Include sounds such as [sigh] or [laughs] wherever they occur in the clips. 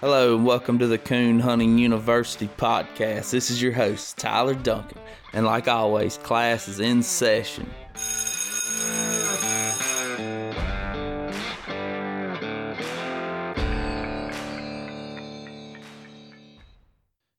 Hello and welcome to the Coon Hunting University podcast. This is your host, Tyler Duncan, and like always, class is in session.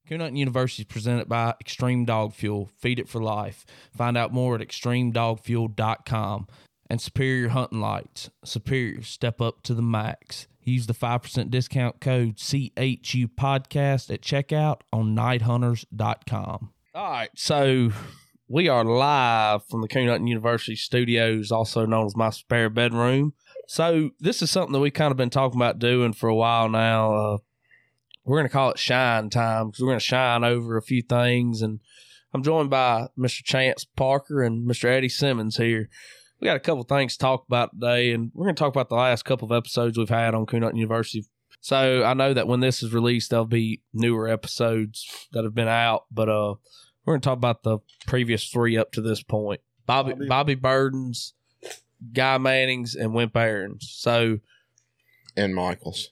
Coon Hunting University is presented by Extreme Dog Fuel. Feed it for life. Find out more at extremedogfuel.com. And Superior Hunting Lights. Superior, step up to the max. Use the 5% discount code CHU podcast at checkout on nighthunters.com. All right, so we are live from the Coon Hunting University studios, also known as my spare bedroom. So this is something that we've kind of been talking about doing for a while now. Uh, we're going to call it shine time because we're going to shine over a few things. And I'm joined by Mr. Chance Parker and Mr. Eddie Simmons here. We got a couple things to talk about today, and we're going to talk about the last couple of episodes we've had on Coon University. So I know that when this is released, there'll be newer episodes that have been out, but uh, we're going to talk about the previous three up to this point: Bobby Bobby. Bobby Burdens, Guy Mannings, and Wimp Aarons. So and Michaels.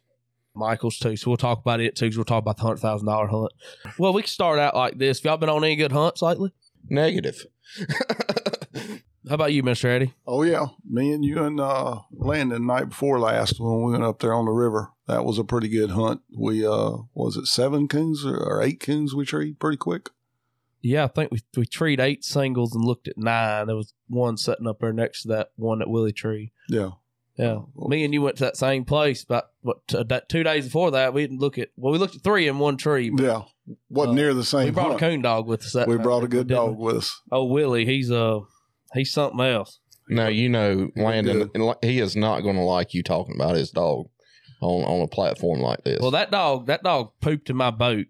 Michaels too. So we'll talk about it too. 'cause we'll talk about the hundred thousand dollar hunt. Well, we can start out like this. Have y'all been on any good hunts lately? Negative. [laughs] How about you, Mister Eddie? Oh yeah, me and you and uh, Landon night before last when we went up there on the river. That was a pretty good hunt. We uh, was it seven coons or, or eight coons we treed pretty quick. Yeah, I think we we treed eight singles and looked at nine. There was one sitting up there next to that one that Willie tree. Yeah, Yeah, me and you went to that same place, but what t- that two days before that we didn't look at. Well, we looked at three in one tree. but yeah, wasn't Uh, near the same. we brought hunt. a coon dog with us. That we night, brought a good dog with us. Oh, Willie, he's uh he's something else. Now you know Landon. He is not going to like you talking about his dog on on a platform like this. Well, that dog, that dog pooped in my boat.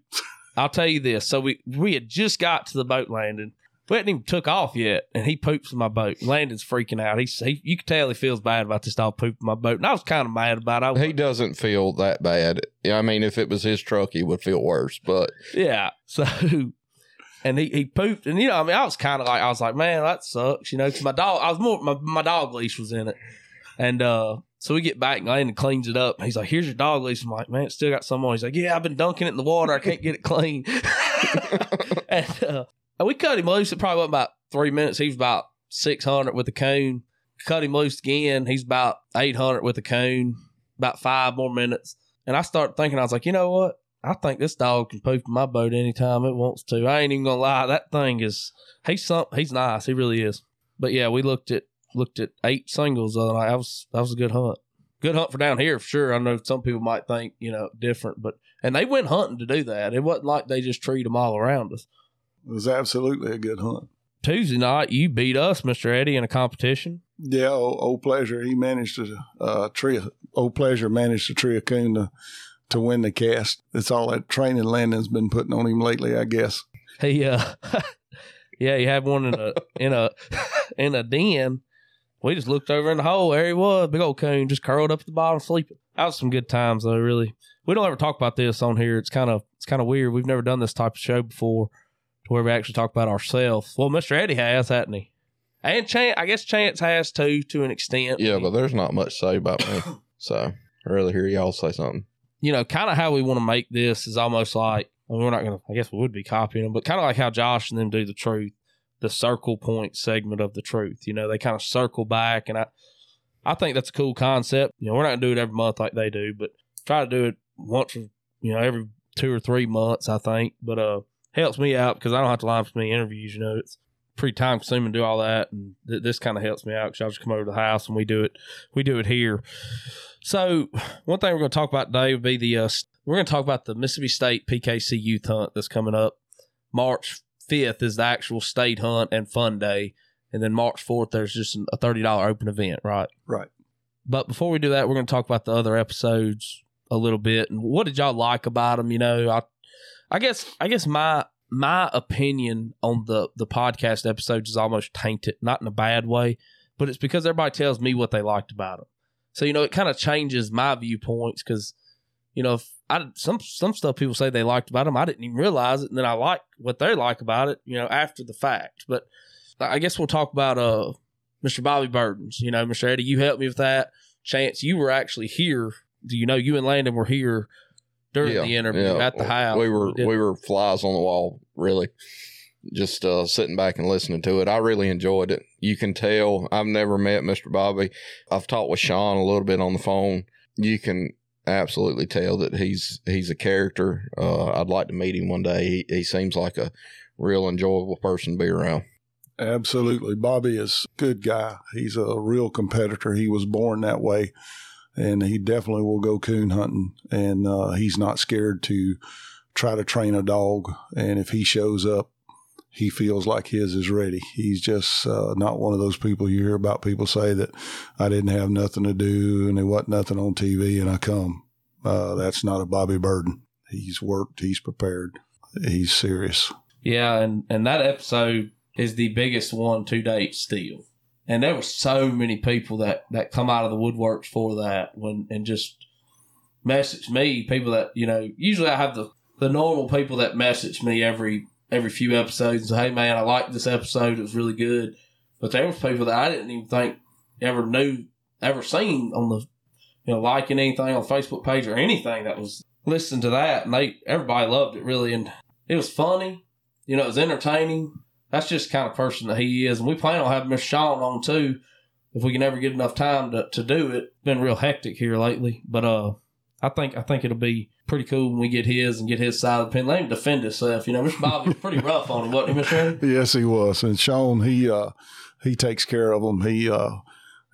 I'll tell you this. So we we had just got to the boat landing. We hadn't even took off yet, and he poops in my boat. Landon's freaking out. He's he, you can tell he feels bad about this dog pooping my boat, and I was kind of mad about it. I he doesn't feel that bad. Yeah, I mean, if it was his truck, he would feel worse. But Yeah. So, and he, he pooped, and you know, I mean, I was kind of like, I was like, man, that sucks, you know, because my dog, I was more, my, my dog leash was in it, and uh, so we get back and Landon cleans it up. He's like, here's your dog leash. I'm like, man, it's still got some on. He's like, yeah, I've been dunking it in the water. I can't get it clean. [laughs] and uh, and we cut him loose. It probably went about three minutes. He was about 600 with the coon. Cut him loose again. He's about 800 with the coon. About five more minutes. And I started thinking, I was like, you know what? I think this dog can poop in my boat anytime it wants to. I ain't even gonna lie. That thing is he's some he's nice. He really is. But yeah, we looked at looked at eight singles the other night. That was that was a good hunt. Good hunt for down here for sure. I know some people might think, you know, different, but and they went hunting to do that. It wasn't like they just treat them all around us. It was absolutely a good hunt. Tuesday night, you beat us, Mr. Eddie, in a competition. Yeah, old, old pleasure. He managed to uh, tree. Old pleasure managed to tree a coon to to win the cast. It's all that training Landon's been putting on him lately, I guess. He uh [laughs] yeah, he had one in a in a [laughs] in a den. We just looked over in the hole. There he was, big old coon, just curled up at the bottom sleeping. That was some good times though, really. We don't ever talk about this on here. It's kind of it's kind of weird. We've never done this type of show before to where we actually talk about ourselves. Well, Mr. Eddie has, hasn't he? And Chance, I guess Chance has too, to an extent. yeah, but there's not much to say about me. [coughs] So I'd rather hear y'all say something. You know, kind of how we want to make this is almost like I mean, we're not gonna. I guess we would be copying them, but kind of like how Josh and them do the truth, the circle point segment of the truth. You know, they kind of circle back, and I, I think that's a cool concept. You know, we're not gonna do it every month like they do, but try to do it once, or, you know, every two or three months. I think, but uh, helps me out because I don't have to line for many interviews. You know, it's pretty time consuming to do all that, and th- this kind of helps me out because y'all just come over to the house and we do it. We do it here. So one thing we're going to talk about today would be the uh, we're going to talk about the Mississippi State PKC Youth Hunt that's coming up. March fifth is the actual state hunt and fun day, and then March fourth there's just a thirty dollar open event, right? Right. But before we do that, we're going to talk about the other episodes a little bit and what did y'all like about them? You know, I, I guess I guess my my opinion on the the podcast episodes is almost tainted, not in a bad way, but it's because everybody tells me what they liked about them. So you know, it kind of changes my viewpoints because you know, if I some some stuff people say they liked about them, I didn't even realize it, and then I like what they like about it, you know, after the fact. But I guess we'll talk about uh Mr. Bobby Burdens. You know, Mr. Eddie, you helped me with that. Chance, you were actually here. Do you know you and Landon were here during the interview at the house. We were we were flies on the wall, really. Just uh, sitting back and listening to it. I really enjoyed it. You can tell I've never met Mr. Bobby. I've talked with Sean a little bit on the phone. You can absolutely tell that he's he's a character. Uh, I'd like to meet him one day. He, he seems like a real enjoyable person to be around. Absolutely. Bobby is a good guy. He's a real competitor. He was born that way, and he definitely will go coon hunting. And uh, he's not scared to try to train a dog. And if he shows up, he feels like his is ready. He's just uh, not one of those people you hear about people say that I didn't have nothing to do and there wasn't nothing on TV and I come. Uh, that's not a Bobby Burden. He's worked, he's prepared, he's serious. Yeah, and, and that episode is the biggest one to date still. And there were so many people that, that come out of the woodworks for that when and just message me, people that, you know, usually I have the, the normal people that message me every every few episodes and say, Hey man, I like this episode, it was really good. But there was people that I didn't even think ever knew ever seen on the you know, liking anything on the Facebook page or anything that was listening to that and they everybody loved it really and it was funny. You know, it was entertaining that's just kind of person that he is. And we plan on having Miss Sean on too, if we can ever get enough time to, to do it. Been real hectic here lately, but uh, I think I think it'll be pretty cool when we get his and get his side of the pen. Let him defend himself. You know, Mr. Bobby was pretty rough on him, wasn't he, Randy? [laughs] Yes, he was. And Sean, he uh, he takes care of them. He uh,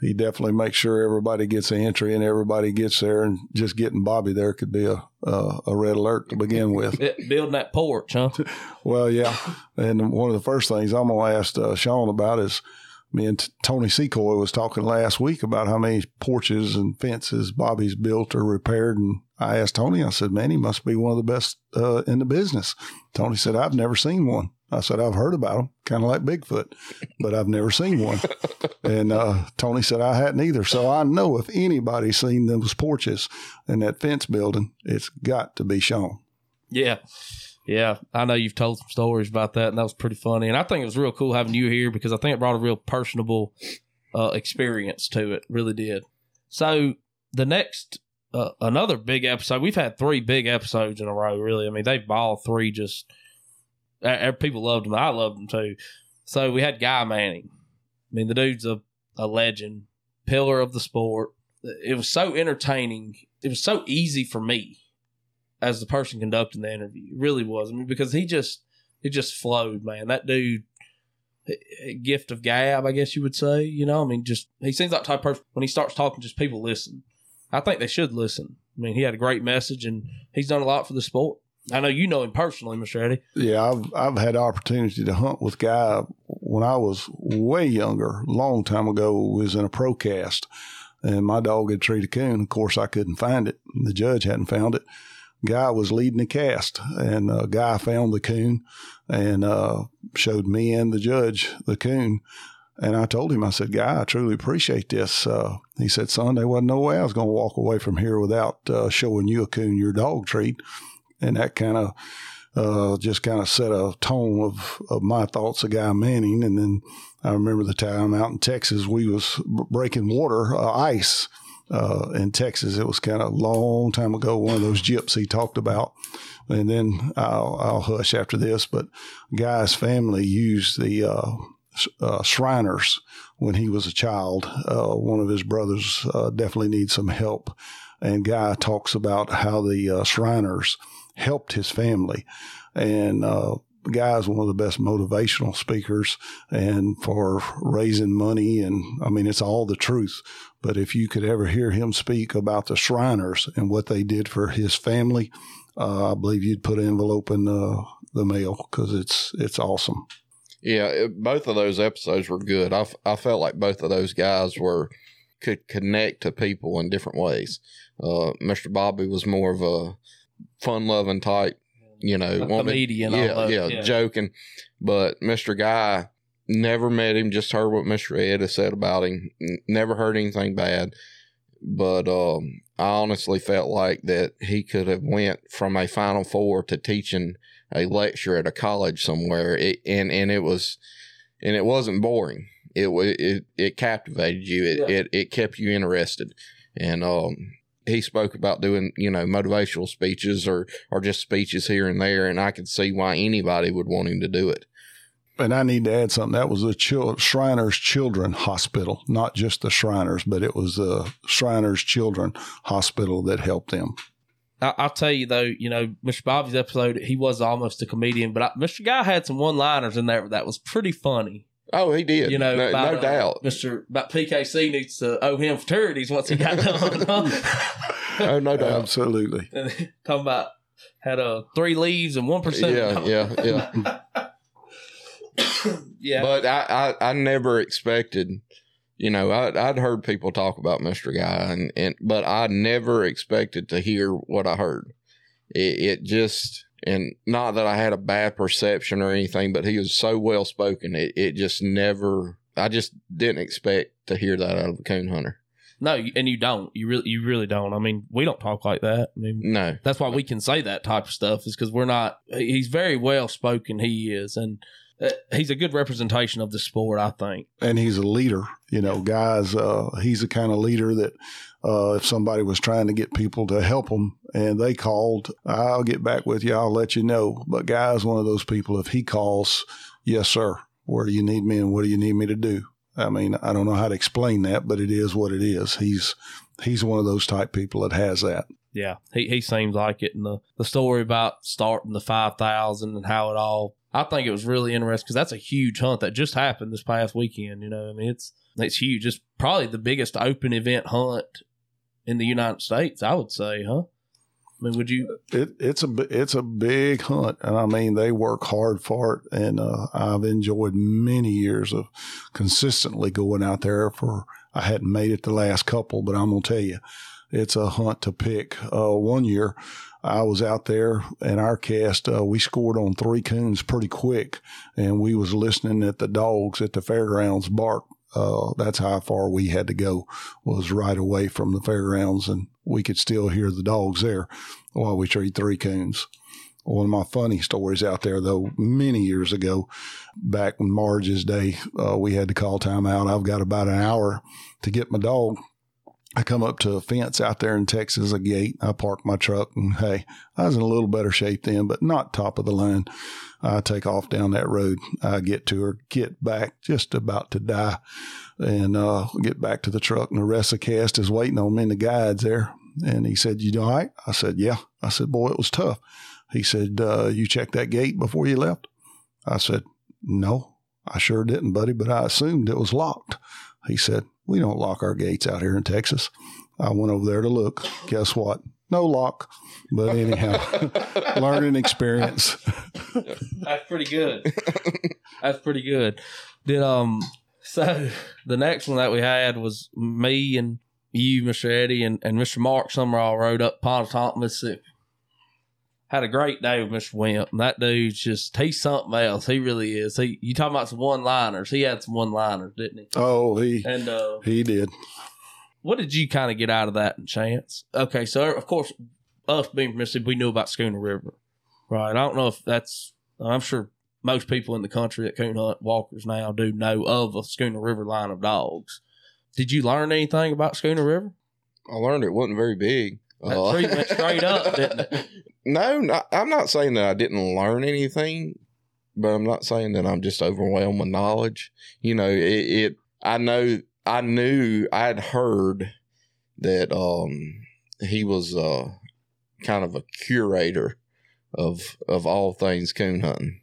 he definitely makes sure everybody gets an entry and everybody gets there. And just getting Bobby there could be a a, a red alert to begin with. [laughs] Building that porch, huh? [laughs] well, yeah. And one of the first things I'm going to ask uh, Sean about is me and Tony Secoy was talking last week about how many porches and fences Bobby's built or repaired. And I asked Tony, I said, man, he must be one of the best uh, in the business. Tony said, I've never seen one. I said, I've heard about them, kind of like Bigfoot, but I've never seen one. [laughs] and uh, Tony said, I hadn't either. So I know if anybody's seen those porches and that fence building, it's got to be shown. Yeah. Yeah. I know you've told some stories about that, and that was pretty funny. And I think it was real cool having you here because I think it brought a real personable uh, experience to it. Really did. So the next uh, another big episode. We've had three big episodes in a row. Really, I mean, they've all three just people loved them. I loved them too. So we had Guy Manning. I mean, the dude's a, a legend, pillar of the sport. It was so entertaining. It was so easy for me as the person conducting the interview. It really was. I mean, because he just it just flowed, man. That dude, gift of gab, I guess you would say. You know, I mean, just he seems like type person when he starts talking, just people listen. I think they should listen. I mean, he had a great message, and he's done a lot for the sport. I know you know him personally, Mr. Eddie. Yeah, I've I've had opportunity to hunt with Guy when I was way younger, long time ago. Was in a pro cast, and my dog had treated a coon. Of course, I couldn't find it. The judge hadn't found it. Guy was leading the cast, and uh, Guy found the coon and uh, showed me and the judge the coon. And I told him, I said, Guy, I truly appreciate this. Uh, he said, Son, there wasn't no way I was going to walk away from here without uh, showing you a coon your dog treat and that kind of uh, just kind of set a tone of, of my thoughts of Guy Manning. And then I remember the time out in Texas, we was breaking water, uh, ice uh, in Texas. It was kind of a long time ago, one of those gyps he talked about. And then I'll, I'll hush after this, but Guy's family used the uh, uh, Shriners when he was a child. Uh, one of his brothers definitely needs some help. And Guy talks about how the Shriners – helped his family. And, guy is one of the best motivational speakers and for raising money. And I mean, it's all the truth. But if you could ever hear him speak about the Shriners and what they did for his family, uh, I believe you'd put an envelope in uh, the mail because it's it's awesome. Yeah, it, both of those episodes were good. I, I felt like both of those guys were could connect to people in different ways. Uh, Mr. Bobby was more of a fun loving type, you know, a comedian. Yeah, yeah, yeah, joking. But Mr. Guy, never met him, just heard what Mr. Ed has said about him. Never heard anything bad. But um, I honestly felt like that he could have went from a Final Four to teaching a lecture at a college somewhere, it, and and it was, and it wasn't boring. It it it captivated you. It yeah. it, it kept you interested, and um, he spoke about doing, you know, motivational speeches or or just speeches here and there, and I could see why anybody would want him to do it. And I need to add something. That was the Chil- Shriners Children Hospital, not just the Shriners, but it was the Shriners Children Hospital that helped them. I, I'll tell you though, you know, Mr. Bobby's episode, he was almost a comedian, but I, Mr. Guy had some one-liners in there that was pretty funny. Oh, he did. You know, no, about, no uh, doubt. Mr. About PKC needs to owe him fraternities once he got [laughs] done. Oh, no doubt. Absolutely. [laughs] And talking about had uh, three leaves and one percent. Yeah, yeah, yeah. [laughs] yeah. But I, I, I never expected, you know, I, I'd heard people talk about Mr. Guy, and, and but I never expected to hear what I heard. It, it just, and not that I had a bad perception or anything, but he was so well spoken. It, it just never, I just didn't expect to hear that out of a coon hunter. no, and you don't. You really, you really don't. I mean, we don't talk like that. I mean, No, that's why we can say that type of stuff is because we're not. He's very well spoken. He is, and uh, he's a good representation of the sport. I think. and he's a leader. You know, guys, uh, he's the kind of leader that uh, if somebody was trying to get people to help them and they called, I'll get back with you. I'll let you know. But guys, one of those people, if he calls, yes, sir, where do you need me and what do you need me to do? I mean, I don't know how to explain that, but it is what it is. He's he's one of those type people that has that. Yeah, he he seems like it. And the the story about starting the five thousand and how it all. I think it was really interesting because that's a huge hunt that just happened this past weekend. You know, I mean, it's it's huge. It's probably the biggest open event hunt in the United States. I would say, huh? I mean, would you? It, it's a it's a big hunt, and I mean they work hard for it. And uh, I've enjoyed many years of consistently going out there. For I hadn't made it the last couple, but I'm gonna tell you, it's a hunt to pick. Uh, one year, I was out there, and our cast uh, we scored on three coons pretty quick, and we was listening at the dogs at the fairgrounds bark. Uh, that's how far we had to go was right away from the fairgrounds, and we could still hear the dogs there while we treed three coons. One of my funny stories out there, though, many years ago, back when Marge's day, uh, we had to call time out. I've got about an hour to get my dog. I come up to a fence out there in Texas, a gate. I park my truck, and hey, I was in a little better shape then, but not top of the line. I take off down that road. I get to her, get back, just about to die, and uh, get back to the truck. And the rest of the cast is waiting on me. And the guide's there, and he said, "You all right?" I said, "Yeah." I said, "Boy, it was tough." He said, uh, "You checked that gate before you left?" I said, "No, I sure didn't, buddy, but I assumed it was locked." He said, "We don't lock our gates out here in Texas." I went over there to look. Guess what? No lock. But anyhow, [laughs] learning experience. [laughs] That's pretty good. That's pretty good. Did um so the next one that we had was me and you, Mr. Eddie, and, and Mr. Mark Summerall rode up Pontotoc, Mississippi. Had a great day with Mr. Wimp. And that dude's just he's something else. He really is. He you talking about some one liners. He had some one liners, didn't he? Oh, he And uh he did. What did you kind of get out of that in chance? Okay, so of course, us being from Mississippi, we knew about Schooner River, right? I don't know if that's. I'm sure most people in the country that coon hunt walkers now do know of a Schooner River line of dogs. Did you learn anything about Schooner River? I learned it wasn't very big. That Uh, tree went straight up, [laughs] didn't it? No, not, I'm not saying that I didn't learn anything, but I'm not saying that I'm just overwhelmed with knowledge. You know, it, it I know I knew I had heard that um he was uh kind of a curator of of all things coon hunting.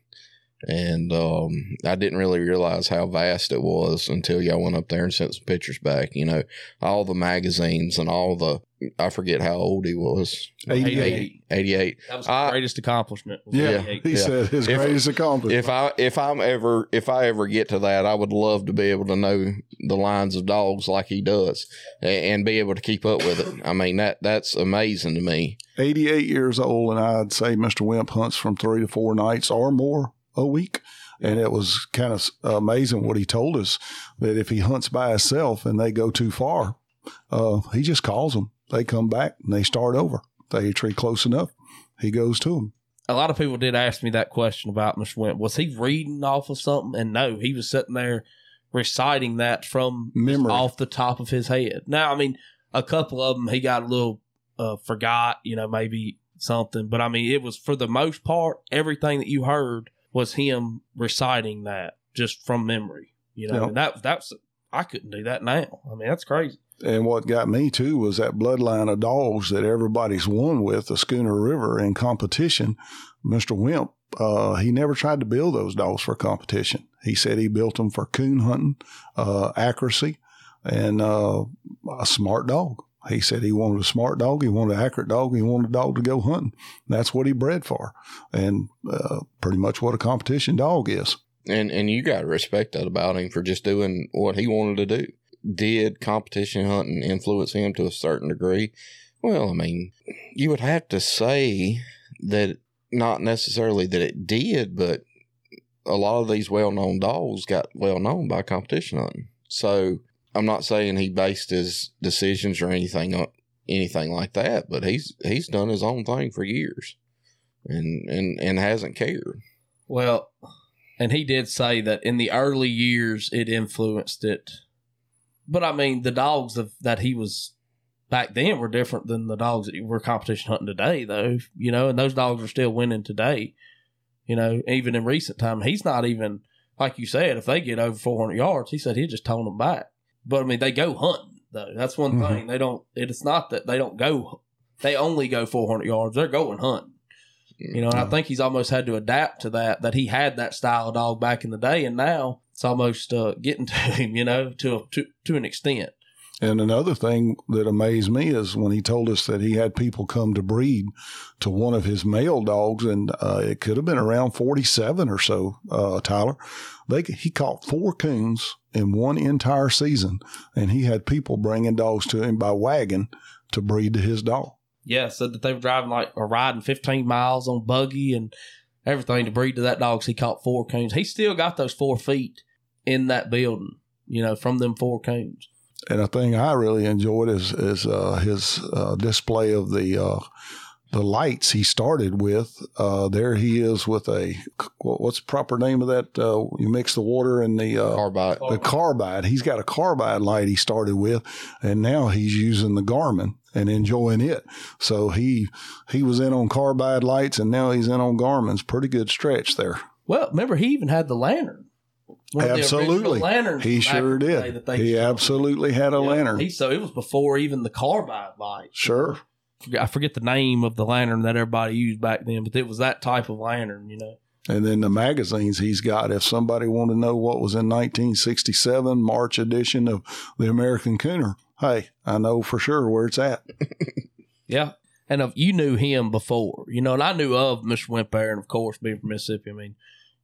And um, I didn't really realize how vast it was until y'all went up there and sent some pictures back. You know, all the magazines and all the, I forget how old he was. 88. 88. That was the I- greatest accomplishment. was Yeah, he Yeah. said his If- greatest accomplishment. If I if I'm ever if I ever get to that, I would love to be able to know the lines of dogs like he does, a- and be able to keep up with it. I mean that that's amazing to me. 88 years old, and I'd say Mr. Wimp hunts from three to four nights or more a week. And it was kind of amazing what he told us that if he hunts by himself and they go too far, uh, he just calls them. They come back and they start over. They tree close enough, he goes to them. a lot of people did ask me that question about Mr. Wimp. Was he reading off of something? And no, he was sitting there reciting that from Memory. off the top of his head. Now, I mean, a couple of them he got a little uh, forgot, you know, maybe something. But I mean, it was for the most part, everything that you heard was him reciting that just from memory. You know, and that that's I couldn't do that now. I mean, that's crazy. And what got me too was that bloodline of dogs that everybody's won with, the Schooner River in competition. Mr. Wimp, uh, he never tried to build those dogs for competition. He said he built them for coon hunting, uh, accuracy, and uh, a smart dog. He said he wanted a smart dog, he wanted an accurate dog, he wanted a dog to go hunting. That's what he bred for, and uh, pretty much what a competition dog is. And and you got to respect that about him for just doing what he wanted to do. Did competition hunting influence him to a certain degree? Well, I mean, you would have to say that not necessarily that it did, but a lot of these well known dogs got well known by competition hunting. So I'm not saying he based his decisions or anything on anything like that, but he's he's done his own thing for years and and and hasn't cared. Well, and he did say that in the early years it influenced it. But I mean, the dogs of that he was back then were different than the dogs that we're competition hunting today, though. You know, and those dogs are still winning today. You know, even in recent time, he's not even like you said. If they get over 400 yards, he said he'd just tone them back. But I mean, they go hunting though. That's one Mhm. thing. They don't. It's not that they don't go. They only go 400 yards. They're going hunting. You know, and I think he's almost had to adapt to that. That he had that style of dog back in the day, and now it's almost uh, getting [laughs] to him. You know, to a, to to an extent. And another thing that amazed me is when he told us that he had people come to breed to one of his male dogs, and uh, it could have been around 47 or so, uh, Tyler. They, he caught four coons in one entire season, and he had people bringing dogs to him by wagon to breed to his dog. Yeah, said that they were driving like or riding 15 miles on buggy and everything to breed to that dog. So he caught four coons. He still got those four feet in that building. You know, from them four coons. And a thing I really enjoyed is is uh, his uh, display of the uh, the lights he started with. Uh, there he is with a what's the proper name of that? Uh, you mix the water and the uh, Carbide. the carbide. He's got a carbide light he started with, and now he's using the Garmin and enjoying it. So he he was in on carbide lights, and now he's in on Garmin's. Pretty good stretch there. Well, remember he even had the lantern. One of the Absolutely. lanterns He sure in the did. He showed. absolutely had a Yeah, lantern. He, so it was before even the carbide light. Sure. I forget the name of the lantern that everybody used back then, but it was that type of lantern, you know. And then the magazines he's got. If somebody wanted to know what was in 1967 March edition of the American Cooner, hey, I know for sure where it's at. [laughs] Yeah. And if you knew him before, you know, and I knew of Mr. Wimp Air, and of course, being from Mississippi, I mean,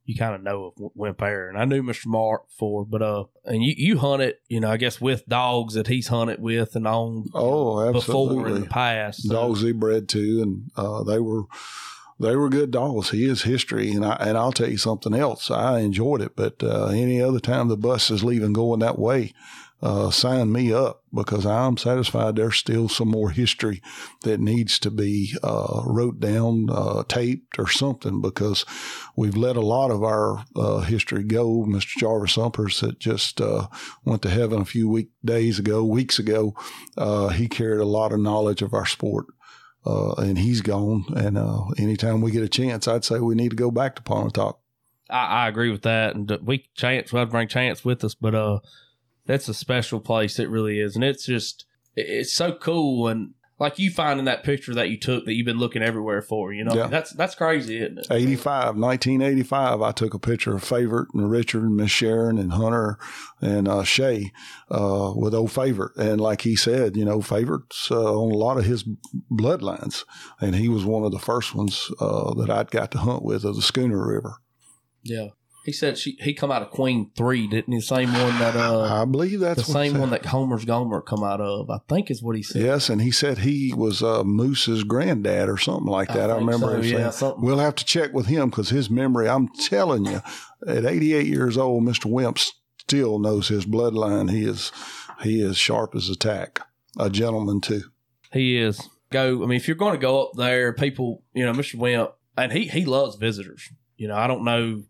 you kind of know of Wimp Air, and I knew Mr. Mark before, but uh, and you you hunt it, you know, I guess with dogs that he's hunted with and on Oh, before in absolutely. the past. So, Dogs he bred to, and uh, they were they were good dogs. He is history, and I and I'll tell you something else. I enjoyed it, but uh, any other time the bus is leaving going that way, uh, sign me up because I'm satisfied there's still some more history that needs to be uh, wrote down, uh, taped, or something because we've let a lot of our uh, history go. Mr. Jarvis Umpers that just uh, went to heaven a few week days ago, weeks ago. Uh, he carried a lot of knowledge of our sport. Uh, and he's gone. And uh, anytime we get a chance, I'd say we need to go back to Pontotoc. I, I agree with that, and we chance we'll bring chance with us, but uh, that's a special place. It really is, and it's just it's so cool and. Like you finding that picture that you took that you've been looking everywhere for, you know, Yeah. that's that's crazy, isn't it? 85, 1985, I took a picture of Favorite and Richard and Miss Sharon and Hunter and uh, Shay uh, with old Favorite. And like he said, you know, Favorite's uh, on a lot of his bloodlines. And he was one of the first ones uh, that I'd got to hunt with of the Schooner River. Yeah. He said she he come out of Queen three, didn't he? Same one that uh I believe that's the same one that Homer's Gomer come out of. I think is what he said. Yes, and he said he was uh, Moose's granddad or something like that. I, think remember so, him yeah, saying. something. We'll have to check with him because his memory, I'm telling you, at 88 years old, Mr. Wimp still knows his bloodline. He is he is sharp as a tack. A gentleman too. He is. Go I mean, if you're gonna go up there, people you know, Mr. Wimp and he he loves visitors. You know, I don't know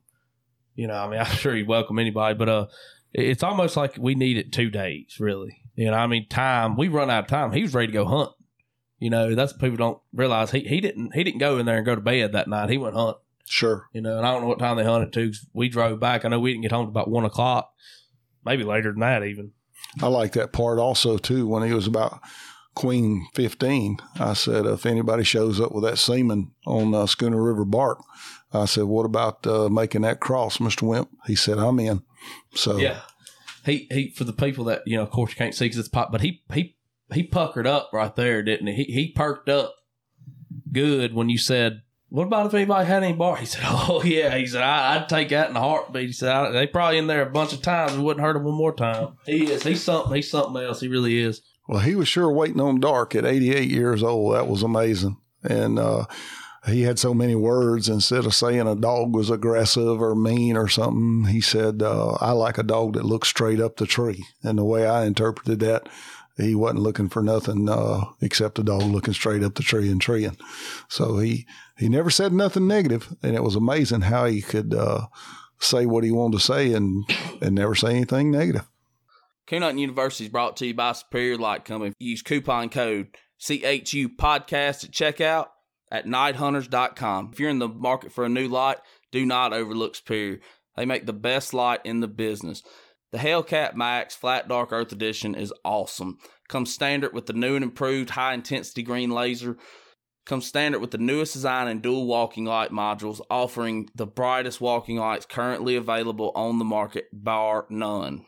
you know, I mean [laughs] I'm sure he'd welcome anybody, but uh it's almost like we needed two days, really. You know, I mean time we run out of time. He was ready to go hunt. You know, that's what people don't realize. He he didn't he didn't go in there and go to bed that night. He went hunt. Sure. You know, and I don't know what time they hunted to. we drove back. I know we didn't get home about one o'clock, maybe later than that even. I like that part also too. When he was about Queen fifteen, I said, if anybody shows up with that semen on uh, Schooner River bark, I said, what about uh, making that cross, Mister Wimp? He said, I'm in. So Yeah. He he for the people that you know, of course, you can't see because it's pop, but he he he puckered up right there, didn't he? He he perked up good when you said, "What about if anybody had any bar?" He said, [laughs] "Oh yeah." He said, I, "I'd take that in a heartbeat." He said, I, "They probably in there a bunch of times. It wouldn't hurt him one more time." He is. He's something. He's something else. He really is. Well, he was sure waiting on dark at 88 years old. That was amazing. And uh, he had so many words. Instead of saying a dog was aggressive or mean or something, he said, uh, I like a dog that looks straight up the tree. And the way I interpreted that, he wasn't looking for nothing uh, except a dog looking straight up the tree and treeing. So he, he never said nothing negative, And it was amazing how he could uh, say what he wanted to say and, and never say anything negative. Coon University is brought to you by Superior Light Company. Use coupon code CHU podcast at checkout at nighthunters.com. If you're in the market for a new light, do not overlook Superior. They make the best light in the business. The Hellcat Max Flat Dark Earth Edition is awesome. Comes standard with the new and improved high intensity green laser. Comes standard with the newest design and dual walking light modules, offering the brightest walking lights currently available on the market, bar none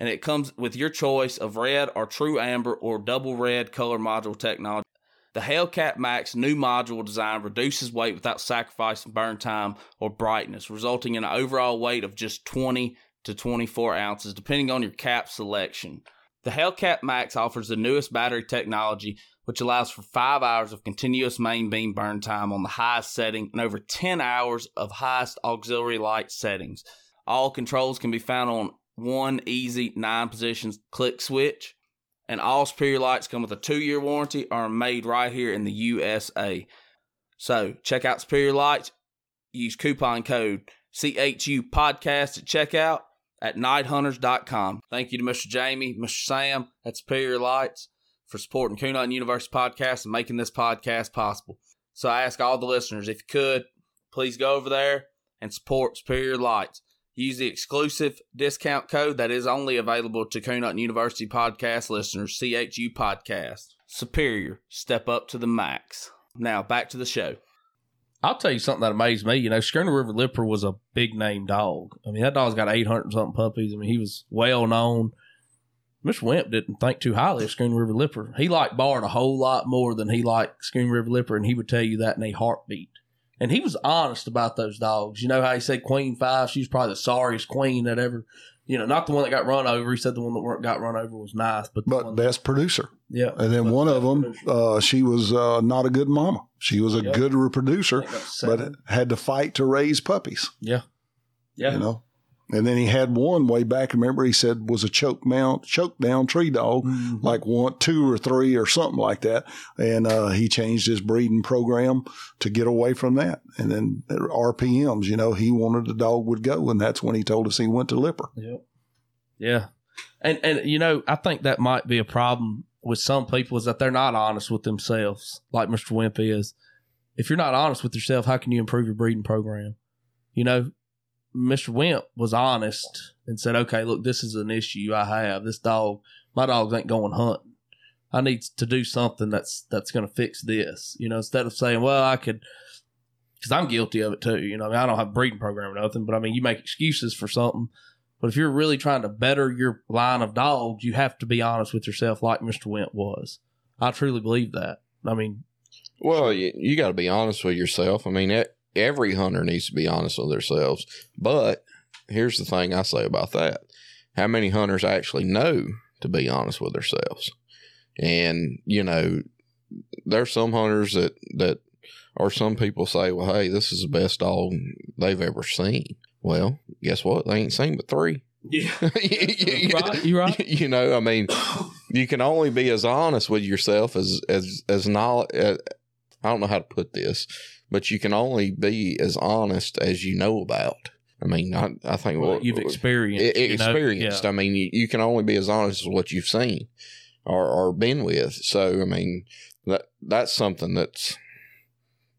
and it comes with your choice of red or true amber or double red color module technology. The Hellcat Max new module design reduces weight without sacrificing burn time or brightness, resulting in an overall weight of just 20 to 24 ounces, depending on your cap selection. The Hellcat Max offers the newest battery technology, which allows for 5 hours of continuous main beam burn time on the highest setting and over 10 hours of highest auxiliary light settings. All controls can be found on one easy nine positions click switch. And all Superior lights come with a two year warranty, are made right here in the USA. So check out Superior Lights. Use coupon code CHU podcast at checkout at nighthunters.com. Thank you to Mr. Jamie, Mr. Sam at Superior Lights for supporting Coon Hunting University podcast and making this podcast possible. So I ask all the listeners, if you could, please go over there and support Superior Lights. Use the exclusive discount code that is only available to Coon Hunting University podcast listeners, CHU Podcast. Superior, step up to the max. Now, back to the show. I'll tell you something that amazed me. You know, Schooner River Lipper was a big name dog. I mean, that dog's got 800 something puppies. I mean, he was well known. Mr. Wimp didn't think too highly of Schooner River Lipper. He liked Bart a whole lot more than he liked Schooner River Lipper, and he would tell you that in a heartbeat. And he was honest about those dogs. You know how he said Queen Five? She was probably the sorriest queen that ever, you know, not the one that got run over. He said the one that got run over was nice, but the But best producer. yeah. And then one of them, uh, she was uh, not a good mama. She was a Yep. good reproducer, I think that's but had to fight to raise puppies. yeah, yeah, You know. And then he had one way back. Remember, he said was a choke down, choke down tree dog, Mhm. like one, two or three or something like that. And uh, he changed his breeding program to get away from that. And then RPMs, you know, he wanted the dog would go, and that's when he told us he went to Lipper. Yep. Yeah. And and you know, I think that might be a problem with some people is that they're not honest with themselves, like Mr. Wimp is. If you're not honest with yourself, how can you improve your breeding program? You know, Mr. Wimp was honest and said, Okay, look, this is an issue I have. This dog my dogs ain't going hunting. I need to do something that's that's gonna fix this. You know, instead of saying, Well, I could because I'm guilty of it too. You know, I, mean, I don't have a breeding program or nothing, but I mean, you make excuses for something. But if you're really trying to better your line of dogs, you have to be honest with yourself, like Mr. Wimp was. I truly believe that. I mean, Well, you, you got to be honest with yourself. I mean, e- every hunter needs to be honest with themselves. But here's the thing I say about that: how many hunters actually know to be honest with themselves? And you know, there's some hunters that that, or some people say, "Well, hey, this is the best dog they've ever seen." Well, guess what? They ain't seen but three. yeah, [laughs] you, right, you right. [laughs] you know, I mean, you can only be as honest with yourself as as as knowledge. Uh, I don't know how to put this, but you can only be as honest as you know about. I mean, I, I think Well, what you've experienced, you know? experienced. Yeah. I mean, you, you can only be as honest as what you've seen. or, or been with. So I mean that that's something that's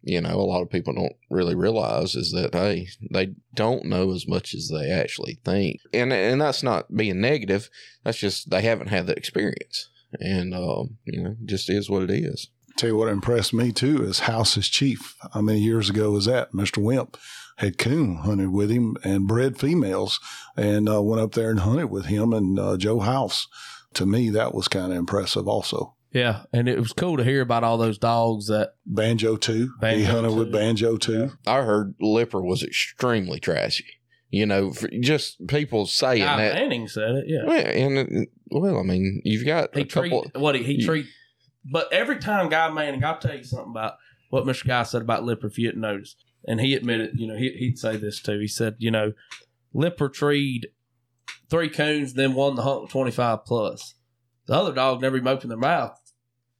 you know a lot of people don't really realize is that hey they don't know as much as they actually think, and and that's not being negative. That's just they haven't had the experience, and um, you know just is what it is. Tell you what impressed me too is House's chief. How many years ago was that? Mr. Wimp had coon hunted with him and bred females and uh, went up there and hunted with him and uh, Joe House. To me, that was kind of impressive also. Yeah, and it was cool to hear about all those dogs that Banjo too. he Banjo hunted with. Banjo too. I heard Lipper was extremely trashy. You know, for just people saying Guy that. Manning said it. Yeah, Well, and well, I mean, you've got he a couple. what he, he treat. But every time Guy Manning, I'll tell you something about what Mr. Guy said about Lipper. If you didn't notice, and he admitted, you know, he, he'd say this too. He said, you know, Lipper treed three coons, then won the hunt with twenty five plus. The other dog never even opened their mouth.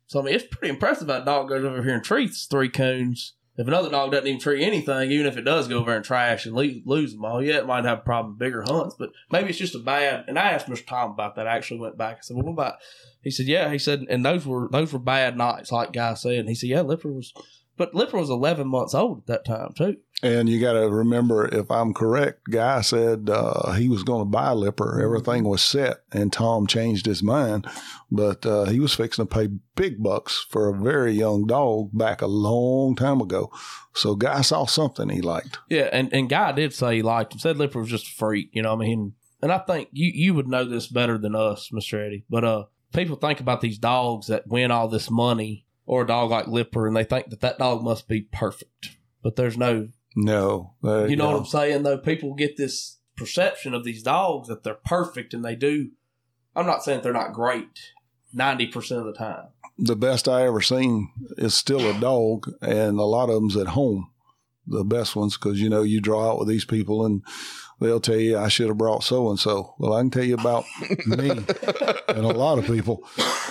So I mean, it's pretty impressive. That dog goes over here and treats three coons. If another dog doesn't even treat anything, even if it does go over and trash and lose, lose them all, yeah, it might have a problem bigger hunts. But maybe it's just a bad. And I asked Mr. Tom about that. I actually went back. I said, "Well, what about?" He said, "Yeah." He said, and those were those were bad nights, like Guy said. And he said, "Yeah, Lipper was." But Lipper was 11 months old at that time, too. And you got to remember, if I'm correct, Guy said uh, he was going to buy Lipper. Everything was set, and Tom changed his mind. But uh, he was fixing to pay big bucks for a very young dog back a long time ago. So Guy saw something he liked. Yeah, and, and Guy did say he liked him. Said Lipper was just a freak, you know what I mean? And I think you, you would know this better than us, Mr. Eddie. But uh, people think about these dogs that win all this money or a dog like Lipper, and they think that that dog must be perfect. But there's no No, uh, You know yeah. what I'm saying? Though people get this perception of these dogs that they're perfect, and they do. I'm not saying they're not great, ninety percent of the time. the best I ever seen is still a dog, and a lot of them's at home. The best ones, because you know you draw out with these people, and they'll tell you I should have brought so and so. Well, I can tell you about [laughs] me and a lot of people.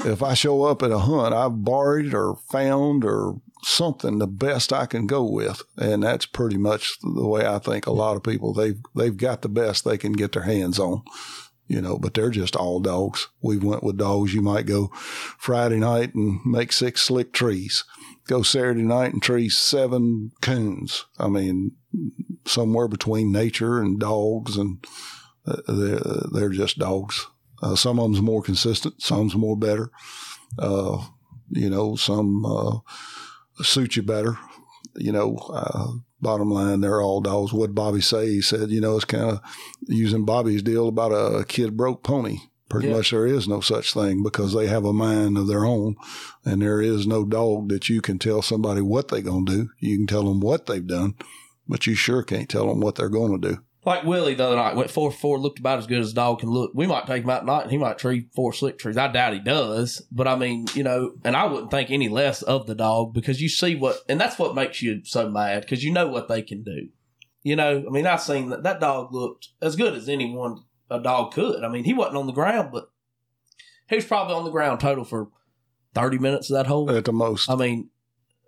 If I show up at a hunt, I've borrowed or found or something the best I can go with, and that's pretty much the way I think a lot of people they've they've got the best they can get their hands on you know, but they're just all dogs. We went with dogs. You might go Friday night and make six slick trees. Go Saturday night and tree seven coons. I mean, somewhere between nature and dogs, and uh, they're, they're just dogs. Uh, some of them's more consistent, some's more better. Uh, you know, some uh, suit you better. You know, uh, bottom line, they're all dogs. What Bobby say? He said, you know, it's kind of using Bobby's deal about a kid broke pony. Pretty Yeah. much there is no such thing because they have a mind of their own and there is no dog that you can tell somebody what they're going to do. You can tell them what they've done, but you sure can't tell them what they're going to do. Like Willie the other night went four four, looked about as good as a dog can look. We might take him out tonight, and he might tree four slick trees. I doubt he does, but I mean, you know, and I wouldn't think any less of the dog because you see what, and that's what makes you so mad because you know what they can do. You know, I mean, I seen that that dog looked as good as anyone a dog could. I mean, he wasn't on the ground, but he was probably on the ground total for thirty minutes of that hole. At the most, I mean,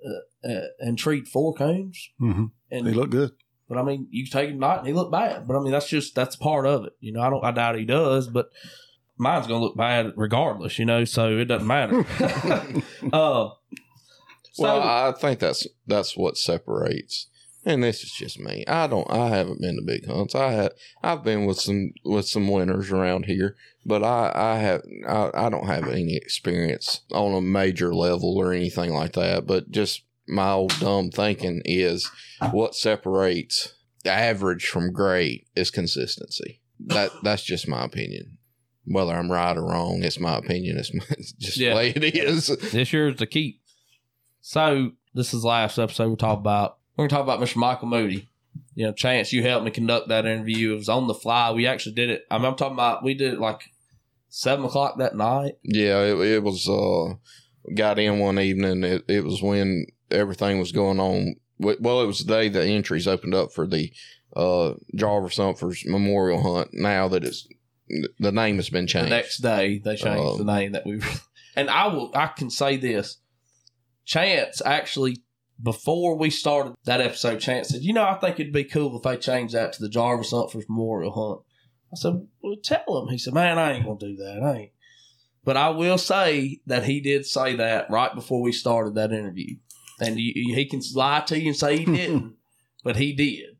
uh, uh, and treat four cones, hmm and they look good. but I mean, you take him not, and he looked bad. But I mean, that's just that's part of it. You know, I don't, I doubt he does, but mine's gonna look bad regardless. You know, so it doesn't matter. [laughs] [laughs] uh, so well, I think that's that's what separates. And this is just me. I don't. I haven't been to big hunts. I have. I've been with some with some winners around here, but I I have. I, I don't have any experience on a major level or anything like that. But just my old dumb thinking is what separates average from great is consistency. That that's just my opinion. Whether I'm right or wrong, it's my opinion. It's, my, it's just Yeah. the way it is. this year's to keep. So this is the last episode we'll talk about. We're gonna talk about Mr. Michael Moody. You know, Chance, you helped me conduct that interview. It was on the fly. We actually did it. I mean, I'm talking about we did it like seven o'clock that night. Yeah, it, it was. Uh, got in one evening. It, it was when everything was going on. Well, it was the day the entries opened up for the uh, Jarvis Umphers Memorial Hunt. Now that it's the name has been The changed. next day they changed Um, the name that we. [laughs] And I will. I can say this. Chance actually before we started that episode, Chance said, "You know, I think it'd be cool if they changed that to the Jarvis Humphreys Memorial Hunt." I said, "Well, tell him." He said, "Man, I ain't gonna do that. I ain't." But I will say that he did say that right before we started that interview, and he, he can lie to you and say he [laughs] didn't, but he did.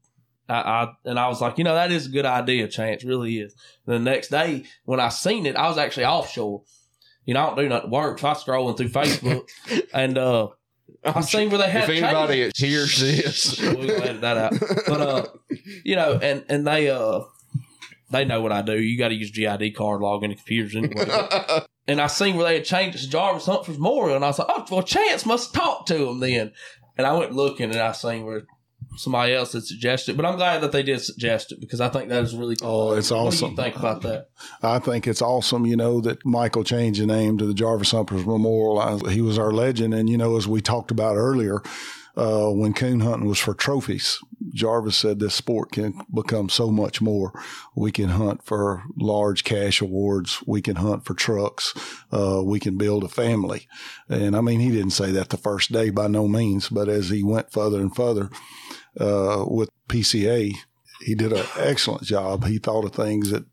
I, I, and I was like, you know, that is a good idea, Chance, really is. And the next day when I seen it, I was actually offshore. You know, I don't do nothing work, so I was scrolling through Facebook, [laughs] and uh, I seen where they had. If anybody changed- hears this, [laughs] we'll edit that out. But uh, you know, and and they uh, they know what I do. You got to use GID card log into computers anyway. [laughs] and I seen where they had changed it to Jarvis Humphreys Memorial, and I was like, oh, well, Chance must talk to him then. And I went looking, and I seen where somebody else had suggested. But I'm glad that they did suggest it because I think that is really cool. Oh, it's awesome. think about that? I think it's awesome, you know, that Michael changed the name to the Jarvis Humphreys Memorial. I, he was our legend. And, you know, as we talked about earlier, uh, when coon hunting was for trophies, Jarvis said this sport can become so much more. We can hunt for large cash awards. We can hunt for trucks. Uh, we can build a family. And I mean, he didn't say that the first day by no means, but as he went further and further, uh, with PKC, he did an excellent job. He thought of things that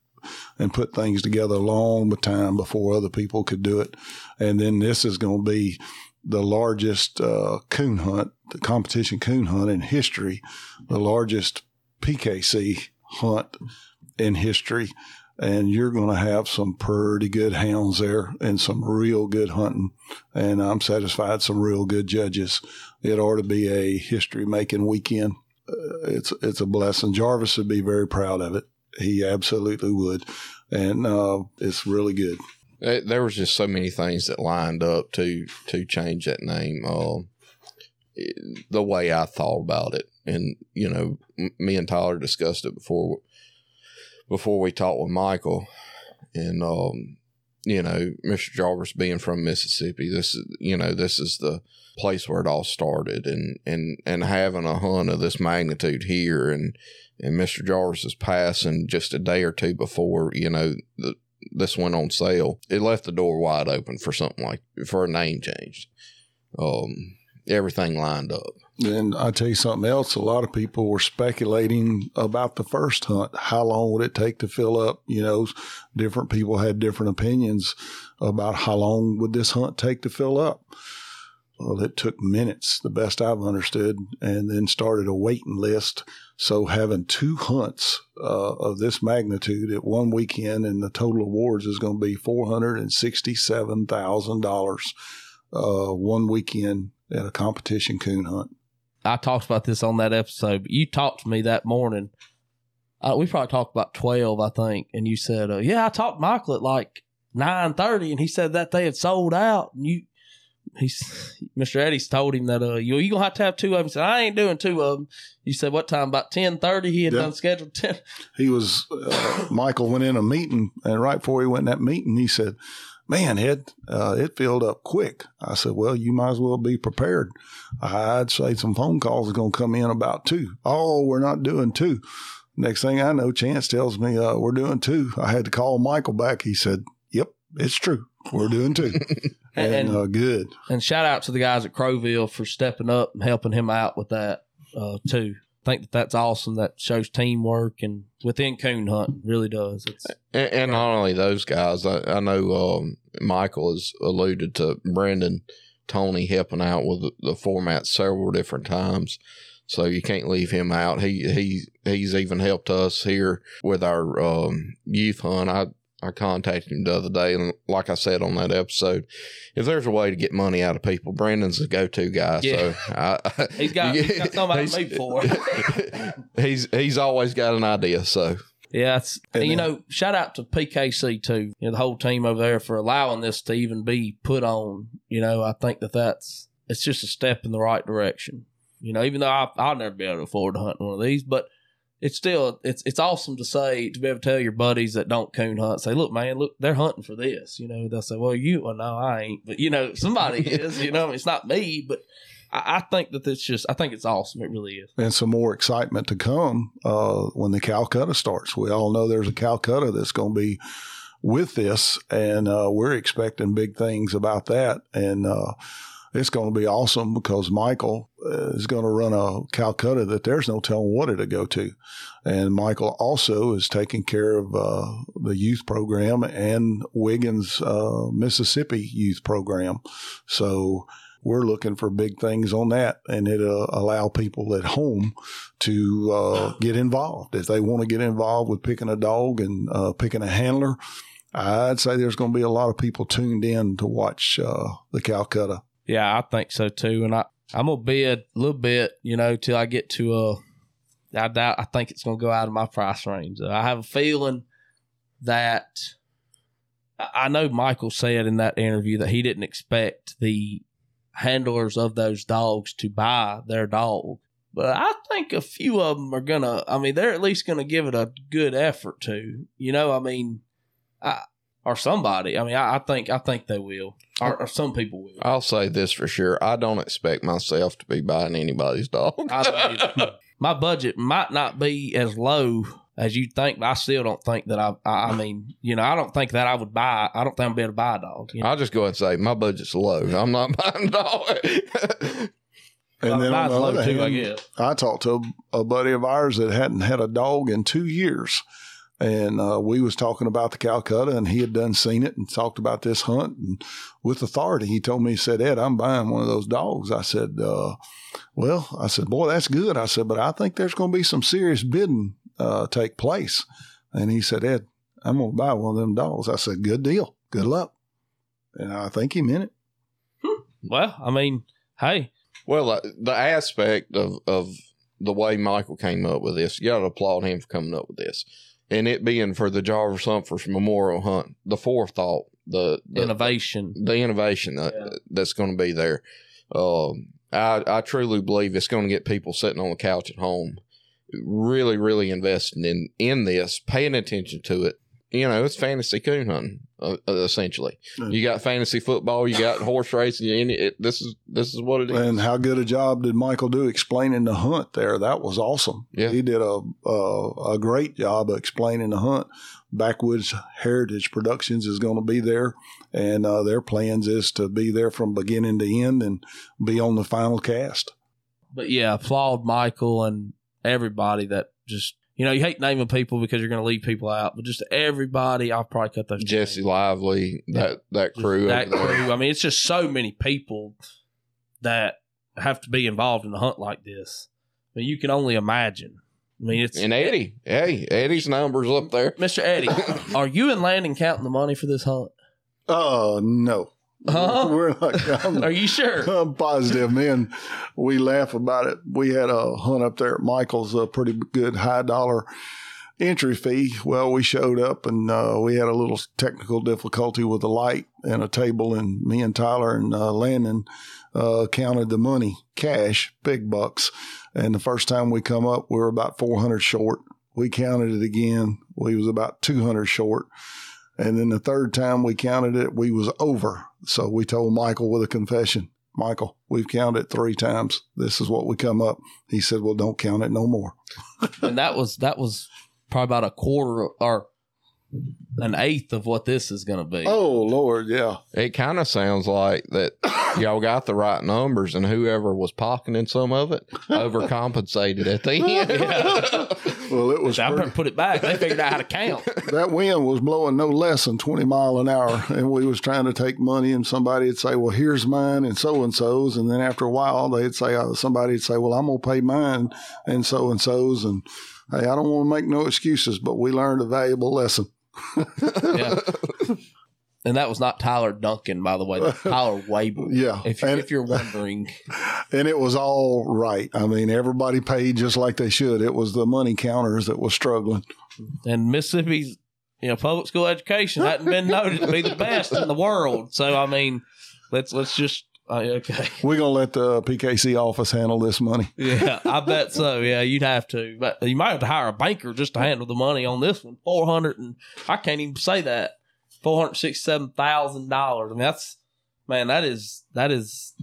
and put things together a long time before other people could do it. And then this is going to be the largest uh, coon hunt, the competition coon hunt in history, the largest PKC hunt in history. And you're going to have some pretty good hounds there and some real good hunting. And I'm satisfied some real good judges. It ought to be a history making weekend. Uh, it's, it's a blessing. Jarvis would be very proud of it. He absolutely would. And uh, it's really good. Eh, there was just so many things that lined up to to change that name. It- the way I thought about it, and you know, m- me and Tyler discussed it before before we talked with Michael, and um, you know, Mr. Jarvis being from Mississippi, this is you know, this is the place where it all started, and and and having a hunt of this magnitude here, and and Mr. Jarvis's passing just a day or two before, you know, the this went on sale, it left the door wide open for something like for a name change. Um, everything lined up. And I tell you something else. A lot of people were speculating about the first hunt. How long would it take to fill up? You know, different people had different opinions about how long would this hunt take to fill up. Well, it took minutes, the best I've understood, and then started a waiting list. So having two hunts uh, of this magnitude at one weekend, and the total awards is going to be four hundred and sixty-seven thousand dollars uh, one weekend at a competition coon hunt. I talked about this on that episode, but you talked to me that morning. Uh, we probably talked about twelve, I think, and you said, uh, "Yeah, I talked to Michael at like nine thirty, and he said that they had sold out." And you, he's Mister Eddie's told him that uh, you you gonna have to have two of them. He said, "I ain't doing two of them." You said, "What time?" About ten thirty. He had Yeah. done scheduled ten. [laughs] he was uh, Michael went in a meeting, and right before he went in that meeting, he said, "Man, Ed, uh, it filled up quick." I said, "Well, you might as well be prepared. I'd say some phone calls are going to come in about two. Oh, we're not doing two. Next thing I know, Chance tells me uh, we're doing two. I had to call Michael back. He said, "Yep, it's true. We're doing two. [laughs] And- and uh, good. And shout out to the guys at Crowville for stepping up and helping him out with that uh, too. I think that that's awesome. That shows teamwork and within coon hunting really does. It's And, and not only those guys, I, I know um, Michael has alluded to Brendan, Tony helping out with the, the format several different times. So you can't leave him out. He he he's even helped us here with our um, youth hunt. I I contacted him the other day, and like I said on that episode, if there's a way to get money out of people, Brandon's the go-to guy. Yeah. So I, [laughs] He's got- he's got somebody to he's- meet for. [laughs] he's he's always got an idea. So yeah, it's And you know, shout out to PKC too. You know, the whole team over there for allowing this to even be put on. You know, I think that that's it's just a step in the right direction. You know, even though I, I'll never be able to afford to hunt one of these, but it's still it's it's awesome to say to be able to tell your buddies that don't coon hunt, say, look, man, look, they're hunting for this. You know, they'll say, well, you, well, no, I ain't, but you know, [laughs] somebody [laughs] is. You know, it's not me, but I, I think that it's just I think it's awesome. It really is. and some more excitement to come uh, when the Calcutta starts. We all know there's a Calcutta that's going to be with this, and uh, we're expecting big things about that. And uh, it's going to be awesome because Michael uh, is going to run a Calcutta that there's no telling what it'll go to. And Michael also is taking care of uh, the youth program and Wiggins, uh, Mississippi youth program. So we're looking for big things on that and it'll allow people at home to uh, get involved. If they want to get involved with picking a dog and uh, picking a handler, I'd say there's going to be a lot of people tuned in to watch uh, the Calcutta. Yeah, I think so too. And I, I'm gonna bid a little bit, you know, till I get to a. I doubt. I think it's gonna go out of my price range. I have a feeling that. I know Michael said in that interview that he didn't expect the handlers of those dogs to buy their dog. But I think a few of them are gonna. I mean, they're at least gonna give it a good effort to. You know, I mean, I, or somebody. I mean, I, I think I think they will, or, or, some people will. I'll say this for sure: I don't expect myself to be buying anybody's dog. [laughs] my budget might not be as low as you think, but I still don't think that I. I mean, you know, I don't think that I would buy. I don't think I'm be able to buy a dog. You know? I'll just go ahead and say my budget's low. I'm not [laughs] buying a dog. And then on the other hand, I, guess. I talked to a buddy of ours that hadn't had a dog in two years and uh, we was talking about the Calcutta, and he had done seen it and talked about this hunt. And with authority, he told me, he said, "Ed, I'm buying one of those dogs." I said, uh, "Well," I said, "Boy, that's good." I said, "But I think there's going to be some serious bidding uh, take place." And he said, "Ed, I'm going to buy one of them dogs." I said, "Good deal, good luck." And I think he meant it. Hmm. Well, I mean, hey. Well, uh, the aspect of of the way Michael came up with this, you got to applaud him for coming up with this and it being for the Jarvis Humphreys Memorial Hunt, the forethought, the, the innovation, the innovation that, yeah. that's going to be there. Um, I, I truly believe it's going to get people sitting on the couch at home, really, really investing in in this, paying attention to it, you know, it's fantasy coon hunting uh, uh essentially. Mm. You got fantasy football, you got horse racing. it, this is this is what it is. And how good a job did Michael do explaining the hunt there? That was awesome. Yeah, he did a a, a great job of explaining the hunt. Backwoods Heritage Productions is going to be there, and uh, their plans is to be there from beginning to end and be on the final cast. But yeah, applaud Michael and everybody that just you know, you hate naming people because you're going to leave people out, but just everybody, I've probably cut those. Jesse names. Lively, that that crew, that crew. I mean, it's just so many people that have to be involved in a hunt like this. I mean, you can only imagine. I mean, it's and Eddie. Hey, Eddie's numbers up there, Mister Eddie. [laughs] are you and Landon counting the money for this hunt? Oh uh, no. Huh? [laughs] We're like, I'm, Are you sure? [laughs] I'm positive, man. We laugh about it. We had a hunt up there at Michael's, a pretty good high dollar entry fee. Well, we showed up and uh, we had a little technical difficulty with the light and a table, and me and Tyler and uh, Landon uh, counted the money, cash, big bucks. And the first time we come up, we were about 400 short. We counted it again. We was about 200 short. And then the third time we counted it, we was over. So we told Michael with a confession, Michael, we've counted three times. This is what we come up. He said, well, don't count it no more. [laughs] and that was, that was probably about a quarter or an eighth of what this is going to be. Oh Lord, yeah. It kind of sounds like that y'all got the right numbers, and whoever was pocketing some of it [laughs] overcompensated at the end. Well, it was. I pretty, put it back. They figured out how to count. [laughs] That wind was blowing no less than twenty mile an hour, and we was trying to take money, and somebody would say, "Well, here's mine," and so and so's, and then after a while, they'd say, uh, somebody'd say, "Well, I'm gonna pay mine," and so and so's, and hey, I don't want to make no excuses, but we learned a valuable lesson yeah. [laughs] And that was not Tyler Duncan, by the way. [laughs] Tyler Wable. Yeah. If, and, if you're wondering. [laughs] And it was all right. I mean, everybody paid just like they should. It was the money counters that was struggling. And Mississippi's, you know, public school education hadn't been [laughs] noted to be the best in the world. So, I mean, let's let's just Oh, okay. We're gonna let the PKC office handle this money. Yeah, I bet so. Yeah, you'd have to, but you might have to hire a banker just to handle the money on this one. Four hundred and I can't even say that. Four hundred sixty-seven thousand dollars. I mean, that's man. That is that is.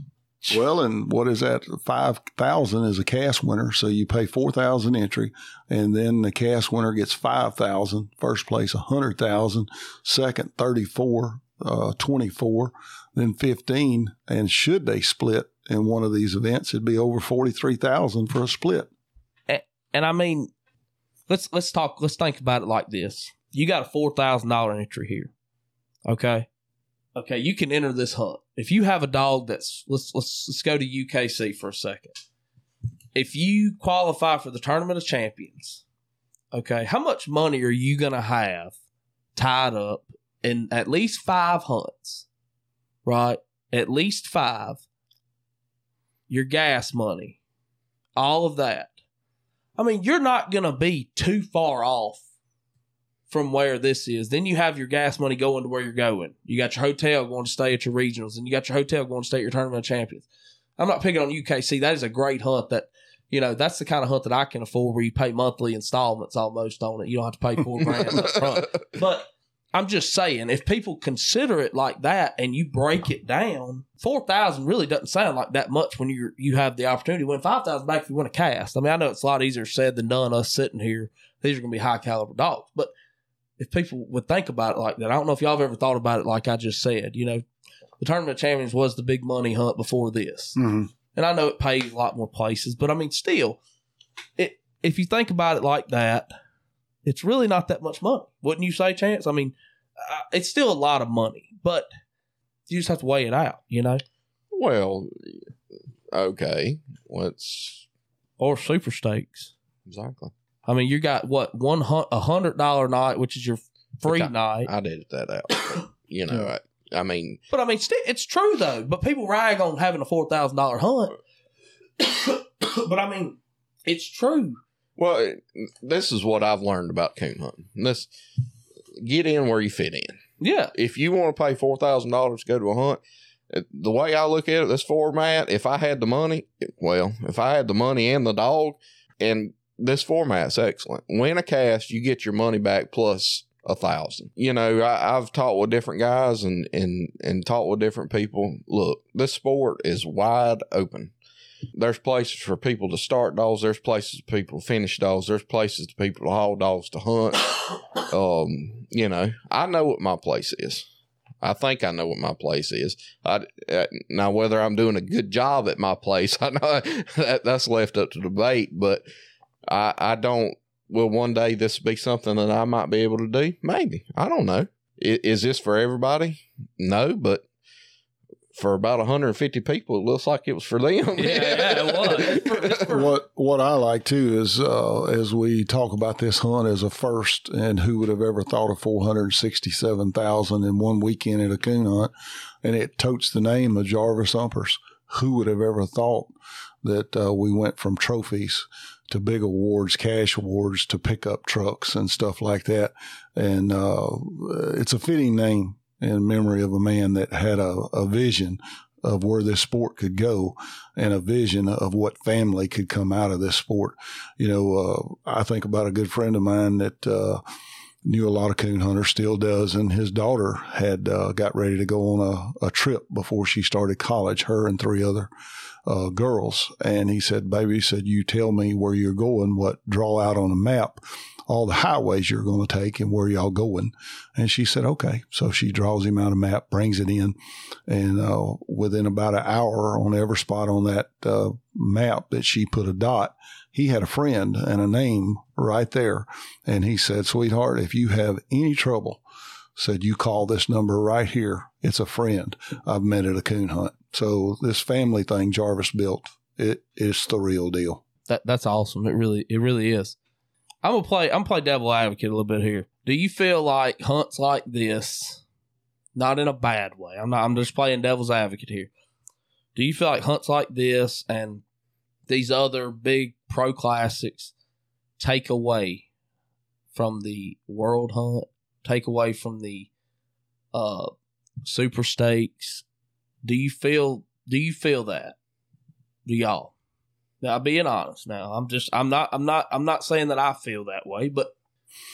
Well, and what is that? Five thousand is a cast winner, so you pay four thousand entry, and then the cast winner gets five thousand. First place a hundred thousand, second thirty-four, uh, 24, then 15. And should they split in one of these events, it'd be over 43,000 for a split. And, and I mean, let's let's talk. Let's think about it like this: you got a four thousand dollar entry here. Okay, okay, you can enter this hunt if you have a dog that's let's let's let's go to UKC for a second. If you qualify for the tournament of champions, okay, how much money are you gonna have tied up in at least five hunts, right? At least five. Your gas money, all of that. I mean, you're not gonna be too far off from where this is. Then you have your gas money going to where you're going. You got your hotel going to stay at your regionals, and you got your hotel going to stay at your tournament of champions. I'm not picking on UKC. That is a great hunt that, you know, that's the kind of hunt that I can afford where you pay monthly installments almost on it. You don't have to pay four grand up front. [laughs] But I'm just saying, if people consider it like that and you break it down, four thousand really doesn't sound like that much when you you have the opportunity to win five thousand back if you win a cast. I mean, I know it's a lot easier said than done. Us sitting here, these are going to be high caliber dogs, but if people would think about it like that, I don't know if y'all have ever thought about it like I just said. You know, the tournament of champions was the big money hunt before this, Mm-hmm. and I know it pays a lot more places, but I mean, still, it if you think about it like that, it's really not that much money, wouldn't you say, Chance? I mean, uh, it's still a lot of money, but you just have to weigh it out, you know, Well, okay. Let's or super stakes. exactly. I mean, you got what one hun- a hundred dollar night, which is your free Okay. night. I did that out. you know, I, I mean, But I mean, sti it's true though. But people rag on having a four thousand dollar hunt. [coughs] but I mean, it's true. well, this is what I've learned about coon hunting. This get in where you fit in. Yeah, If you want to pay four thousand dollars to go to a hunt, uh, the way I look at it, this format, if I had the money, well, if I had the money and the dog, and this format's excellent. Win a cast, you get your money back plus a thousand. You know, I, I've talked with different guys and and and talked with different people. Look, this sport is wide open. There's places for people to start dogs. There's places for people to finish dogs. There's places for people to haul dogs to hunt. [coughs] Um, you know, I know what my place is. I think I know what my place is. I, uh, now, whether I'm doing a good job at my place, [laughs] I know that, that's left up to debate. But I, I don't. Will one day this be something that I might be able to do? Maybe. I don't know. I- Is this for everybody? No, but for about 150 people, it looks like it was for them. [laughs] yeah, yeah, it [laughs] was. It's for- it's for- What what I like too is uh, as we talk about this hunt as a first, and who would have ever thought of four hundred sixty seven thousand in one weekend at a coon hunt, and it totes the name of Jarvis Humphreys. Who would have ever thought that uh, we went from trophies to big awards, cash awards, to pickup trucks and stuff like that? And uh, it's a fitting name in memory of a man that had a, a vision of where this sport could go and a vision of what family could come out of this sport. You know, uh, I think about a good friend of mine that uh, knew a lot of coon hunters, still does, and his daughter had uh, got ready to go on a, a trip before she started college. Her and three other uh, girls, and he said, "Baby," he said, "you tell me where you're going, what draw out on a map." All the highways you're going to take and where y'all going. And she said, okay. So she draws him out a map, brings it in, and uh, within about an hour on every spot on that uh, map that she put a dot, he had a friend and a name right there. And he said, Sweetheart, if you have any trouble, said you call this number right here. It's a friend I've met at a coon hunt. So this family thing Jarvis built, it is the real deal. that that's awesome. It really it really is. I'm gonna play. I'm play devil advocate a little bit here. Do you feel like hunts like this, not in a bad way? I'm not. I'm just playing devil's advocate here. Do you feel like hunts like this and these other big pro classics take away from the world hunt, take away from the uh super stakes? Do you feel? Do you feel that? Do y'all? Now, being honest, now I'm just I'm not I'm not I'm not saying that I feel that way, but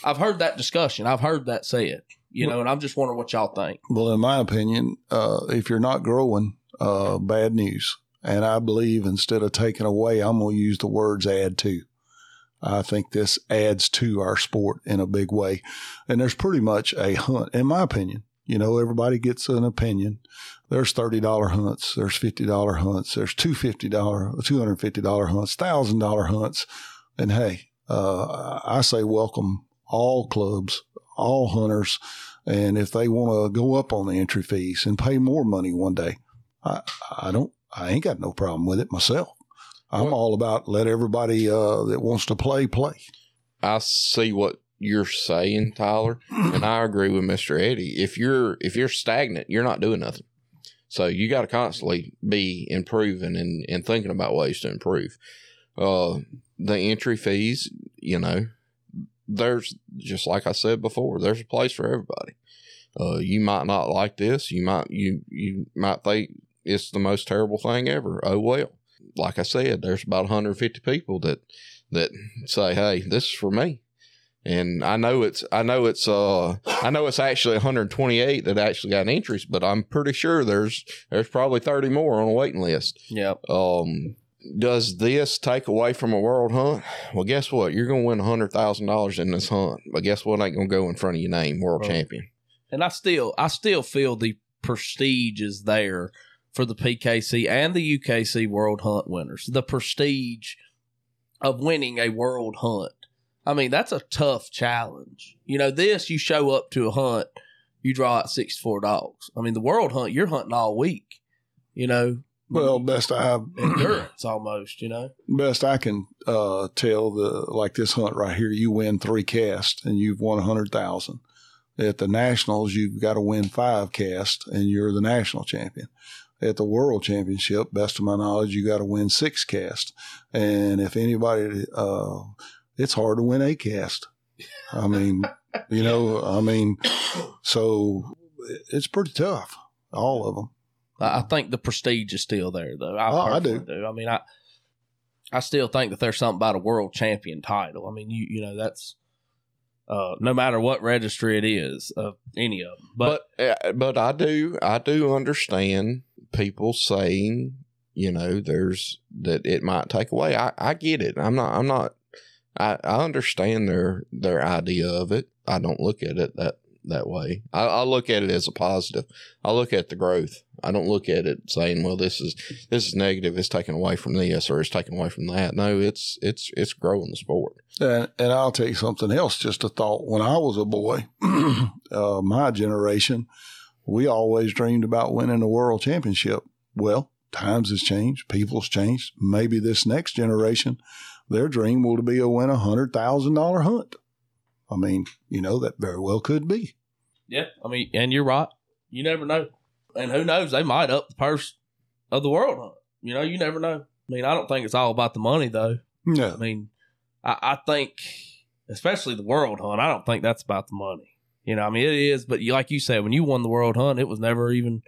I've heard that discussion. I've heard that said, you know, and I'm just wondering what y'all think. Well, in my opinion, uh, if you're not growing, uh, bad news. And I believe instead of taking away, I'm going to use the words add to. I think this adds to our sport in a big way. And there's pretty much a hunt, in my opinion, You know, everybody gets an opinion. There's thirty dollar hunts. There's fifty dollar hunts. There's two fifty dollar, two hundred fifty dollar hunts, thousand dollar hunts. And hey, uh, I say welcome all clubs, all hunters, and if they want to go up on the entry fees and pay more money one day, I, I don't, I ain't got no problem with it myself. I'm all about let everybody uh, that wants to play play. I see what you're saying, Tyler, and I agree with Mister Eddie. If you're if you're stagnant, you're not doing nothing. So you got to constantly be improving and, and thinking about ways to improve. Uh, the entry fees, you know, there's just like I said before, there's a place for everybody. Uh, you might not like this. You might you you might think it's the most terrible thing ever. Oh well. Like I said, there's about 150 people that that say, "Hey, this is for me." And I know it's I know it's uh I know it's actually 128 that actually got entries, but I'm pretty sure there's there's probably 30 more on a waiting list. Yep. Um, does this take away from a world hunt? Well, guess what? You're going to win hundred thousand dollars in this hunt, but guess what? Ain't going to go in front of your name, world Right. champion. And I still I still feel the prestige is there for the PKC and the UKC World Hunt winners. The prestige of winning a world hunt. I mean, that's a tough challenge. You know, this you show up to a hunt, you draw out six four dogs. I mean, the world hunt you're hunting all week. You know, Well, best I have [clears throat] endurance almost. You know, best I can uh, tell the like this hunt right here, you win three casts and you've won a hundred thousand. At the nationals, you've got to win five casts and you're the national champion. At the world championship, best of my knowledge, you got to win six casts. And if anybody, uh, it's hard to win a cast. I mean, you know, I mean, so it's pretty tough, all of them. I I think the prestige is still there, though. I, Oh, I personally do. I mean, I I still think that there's something about a world champion title. I mean, you you know that's uh, no matter what registry it is of any of them. But, But uh, but I do I do understand people saying you know there's that it might take away. I I get it. I'm not I'm not. I I understand their their idea of it. I don't look at it that that way. I, I look at it as a positive. I look at the growth. I don't look at it saying, "Well, this is this is negative. It's taken away from this or it's taken away from that." No, it's it's it's growing the sport. And, and I'll tell you something else, just a thought. When I was a boy, [clears throat] uh, my generation, we always dreamed about winning a world championship. Well, times has changed, people's changed. Maybe this next generation, their dream will be to win a hundred thousand dollar hunt. I mean, you know, that very well could be. yeah, I mean, and you're right. You never know, and who knows? They might up the purse of the world hunt. You know, you never know. I mean, I don't think it's all about the money, though. No, I mean, I, I think, especially the world hunt, I don't think that's about the money. You know, I mean, it is, but you, like you said, when you won the world hunt, it was never even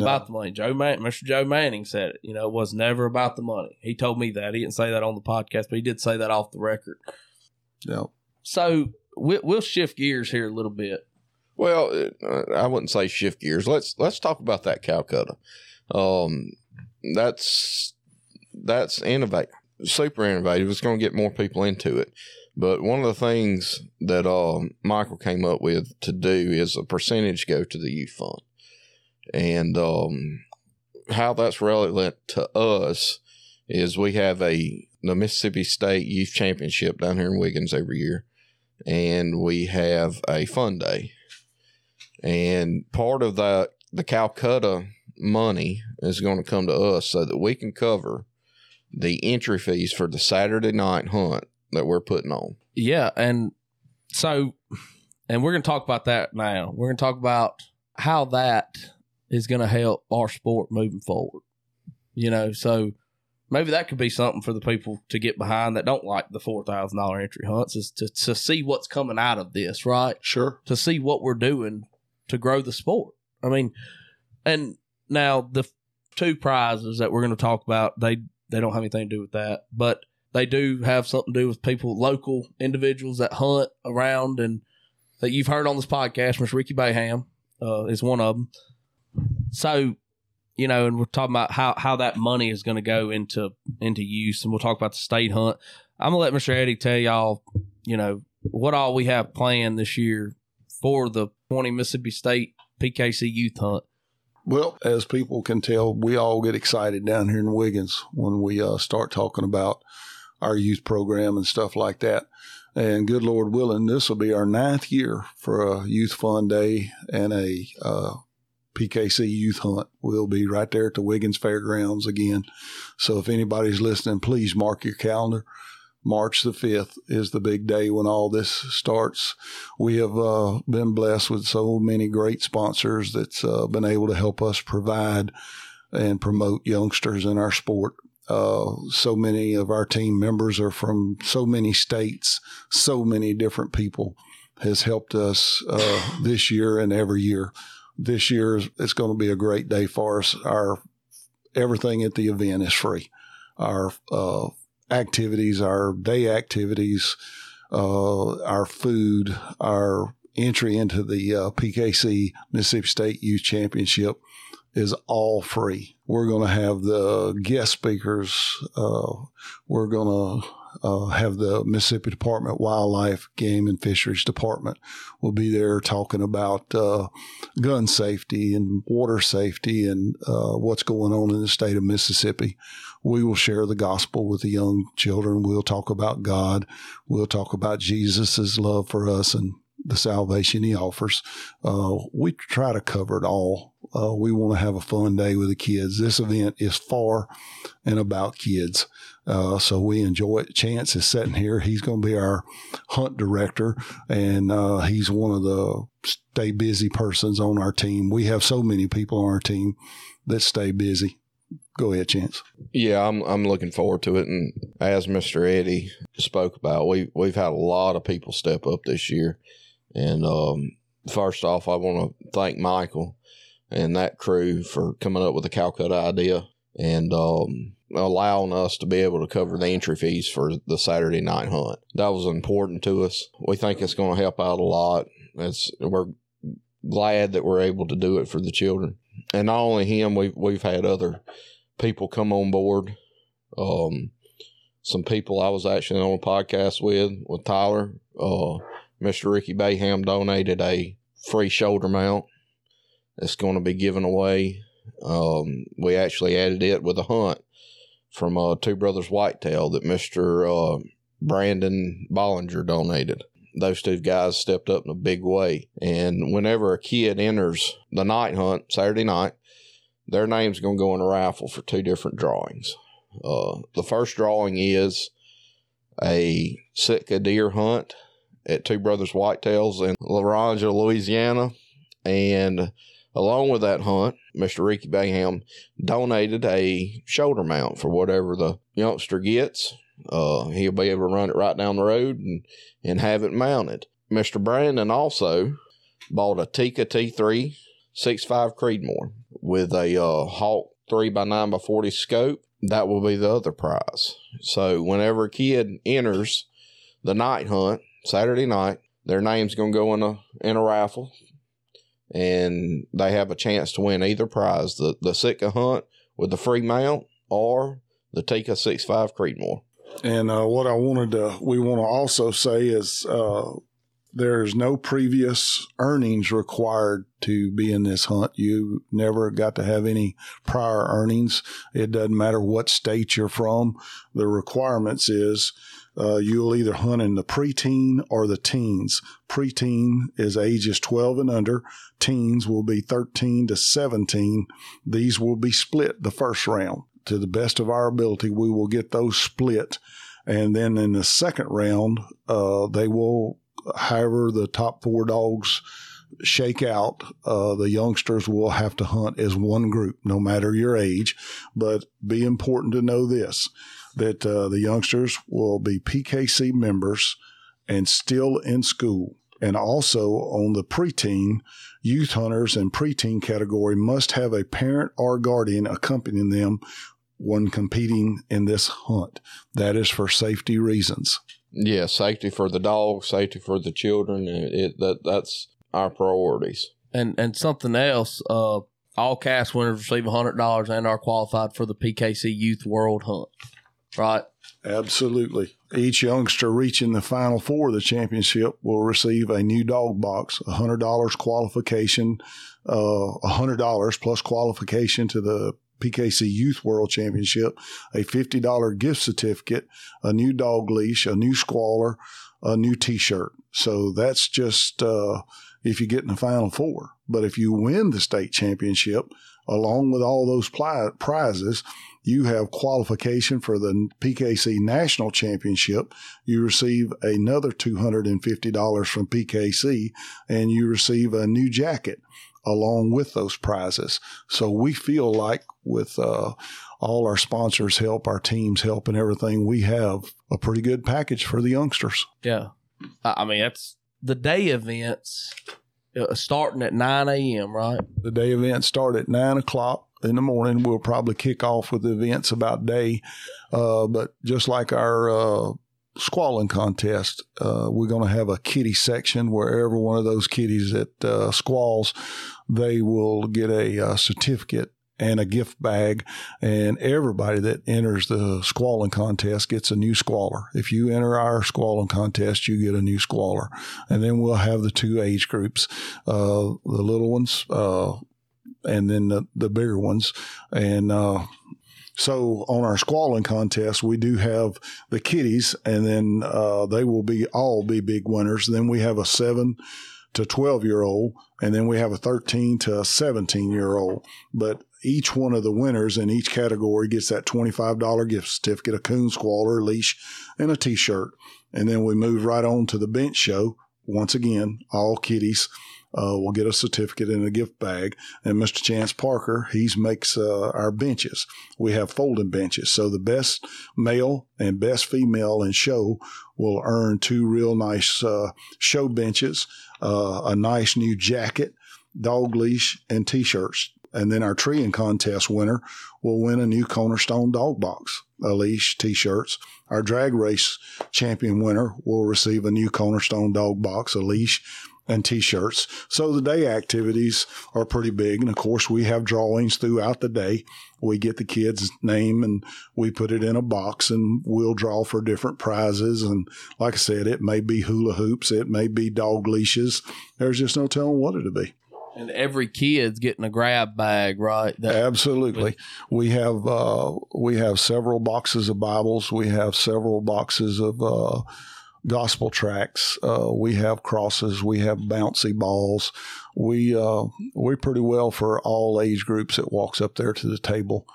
no. about the money. Joe Man, Mr. Joe Manning said it. You know, it was never about the money. He told me that. He didn't say that on the podcast, but he did say that off the record. no. So we'll, we'll shift gears here a little bit. Well, uh, I wouldn't say shift gears. Let's let's talk about that Calcutta. Um, that's that's innovative, super innovative. It's going to get more people into it. But one of the things that uh, Michael came up with to do is a percentage go to the youth fund, and um, how that's relevant to us is we have a the Mississippi State Youth Championship down here in Wiggins every year, and we have a fun day. And part of that, the Calcutta money is going to come to us so that we can cover the entry fees for the Saturday night hunt that we're putting on. Yeah, and so, and we're going to talk about that now. We're going to talk about how that is going to help our sport moving forward. You know, so maybe that could be something for the people to get behind that don't like the four thousand dollar entry hunts is to to see what's coming out of this, right? Sure. To see what we're doing to grow the sport. I mean, and now the two prizes that we're going to talk about, they they don't have anything to do with that, but they do have something to do with people, local individuals that hunt around and that you've heard on this podcast. Mr. Ricky Bayham uh, is one of them. So, you know, and we're talking about how, how that money is going to go into into use, and we'll talk about the state hunt. I'm gonna let Mr. Eddie tell y'all, you know, what all we have planned this year for the 20 Mississippi State PKC Youth Hunt? Well, as people can tell, we all get excited down here in Wiggins when we uh, start talking about our youth program and stuff like that. And good Lord willing, this will be our ninth year for a Youth Fun Day and a uh, PKC Youth Hunt. We'll be right there at the Wiggins Fairgrounds again. So if anybody's listening, please mark your calendar. March the 5th is the big day when all this starts. We have uh, been blessed with so many great sponsors that's uh, been able to help us provide and promote youngsters in our sport. Uh, so many of our team members are from so many states, so many different people has helped us uh, this year and every year. This year it's going to be a great day for us. Our everything at the event is free. Our uh, activities, our day activities, uh, our food, our entry into the uh, PKC Mississippi State Youth Championship is all free. We're going to have the guest speakers. Uh, we're going to uh, have the Mississippi Department Wildlife Game and Fisheries Department will be there talking about uh, gun safety and water safety and uh, what's going on in the state of Mississippi. We will share the gospel with the young children. We'll talk about God. We'll talk about Jesus' love for us and the salvation he offers. Uh, we try to cover it all. Uh, we want to have a fun day with the kids. This event is for and about kids. Uh, so we enjoy it. Chance is sitting here. He's going to be our hunt director, and uh, he's one of the stay busy persons on our team. We have so many people on our team that stay busy. Go ahead, Chance. Yeah, I'm I'm looking forward to it. And as Mr. Eddie spoke about, we we've had a lot of people step up this year. And um, first off, I want to thank Michael and that crew for coming up with the Calcutta idea and um, allowing us to be able to cover the entry fees for the Saturday night hunt. That was important to us. We think it's going to help out a lot. It's, we're glad that we're able to do it for the children. And not only him, we've, we've had other people come on board. Um, some people I was actually on a podcast with, with Tyler. Uh, Mr. Ricky Bayham donated a free shoulder mount that's going to be given away. Um, we actually added it with a hunt from uh, Two Brothers Whitetail that Mr. Uh, Brandon Bollinger donated. Those two guys stepped up in a big way. And whenever a kid enters the night hunt Saturday night, their name's going to go in a raffle for two different drawings. Uh, the first drawing is a Sitka deer hunt at Two Brothers Whitetails in La Grange, Louisiana. And along with that hunt, Mr. Ricky Bayham donated a shoulder mount for whatever the youngster gets. Uh, he'll be able to run it right down the road and, and have it mounted. Mr. Brandon also bought a Tikka T3 6.5 Creedmoor with a uh, Hawke 3 by 9 by 40 scope. That will be the other prize. So whenever a kid enters the night hunt, Saturday night. Their name's going to go in a in a raffle, and they have a chance to win either prize: the the Sitka hunt with the free mount, or the Tikka Six Five Creedmoor. And uh, what I wanted to, we want to also say is uh, there's no previous earnings required to be in this hunt. You never got to have any prior earnings. It doesn't matter what state you're from. The requirements is uh, you'll either hunt in the preteen or the teens. Preteen is ages 12 and under. Teens will be 13 to 17. These will be split the first round. To the best of our ability, we will get those split. And then in the second round, uh, they will, however, the top four dogs shake out, uh, the youngsters will have to hunt as one group, no matter your age. But be important to know this that uh, the youngsters will be PKC members and still in school. And also on the preteen, youth hunters and preteen category must have a parent or guardian accompanying them when competing in this hunt. That is for safety reasons. Yeah, safety for the dog, safety for the children. It, that that's our priorities. And and something else, uh, all cast winners receive hundred dollars and are qualified for the PKC Youth World Hunt. Right. Absolutely. Each youngster reaching the final four of the championship will receive a new dog box, $100 qualification uh, $100 plus qualification to the PKC Youth World Championship, a $50 gift certificate, a new dog leash, a new squaller, a new t-shirt. So that's just, uh, if you get in the final four. But if you win the state championship, along with all those prizes, you have qualification for the PKC National Championship. You receive another $250 from PKC and you receive a new jacket along with those prizes. So we feel like with uh, all our sponsors help, our teams help, and everything, we have a pretty good package for the youngsters. Yeah. I mean, that's the day events uh, starting at 9 a.m., right? The day events start at 9 o'clock in the morning. We'll probably kick off with events about day. Uh, but just like our uh, squalling contest, uh, we're going to have a kitty section where every one of those kitties that uh, squalls, they will get a, uh, certificate and a gift bag. And everybody that enters the squalling contest gets a new squaller. If you enter our squalling contest, you get a new squaller. And then we'll have the two age groups, uh, the little ones, uh, and then the, the bigger ones. And, uh, so on our squalling contest, we do have the kitties, and then uh, they will be all be big winners. Then we have a seven to 12 year old, and then we have a 13 to 17 year old. But each one of the winners in each category gets that $25 gift certificate, a coon squaller, leash, and a t shirt. And then we move right on to the bench show. Once again, all kitties uh, will get a certificate and a gift bag. And Mr. Chance Parker, he makes uh, our benches. We have folding benches. So the best male and best female in show will earn two real nice uh, show benches, uh, a nice new jacket, dog leash, and t-shirts. And then our treeing contest winner will win a new Cornerstone dog box, a leash, t-shirts. Our drag race champion winner will receive a new Cornerstone dog box, a leash, and t-shirts. So the day activities are pretty big. And of course, we have drawings throughout the day. We get the kid's name and we put it in a box and we'll draw for different prizes. And like I said, it may be hula hoops. It may be dog leashes. There's just no telling what it'll be. And every kid's getting a grab bag, right? That, Absolutely. we have uh, we have several boxes of Bibles. We have several boxes of uh, gospel tracts. Uh, we have crosses. We have bouncy balls. We uh, we pretty well for all age groups that walks up there to the table.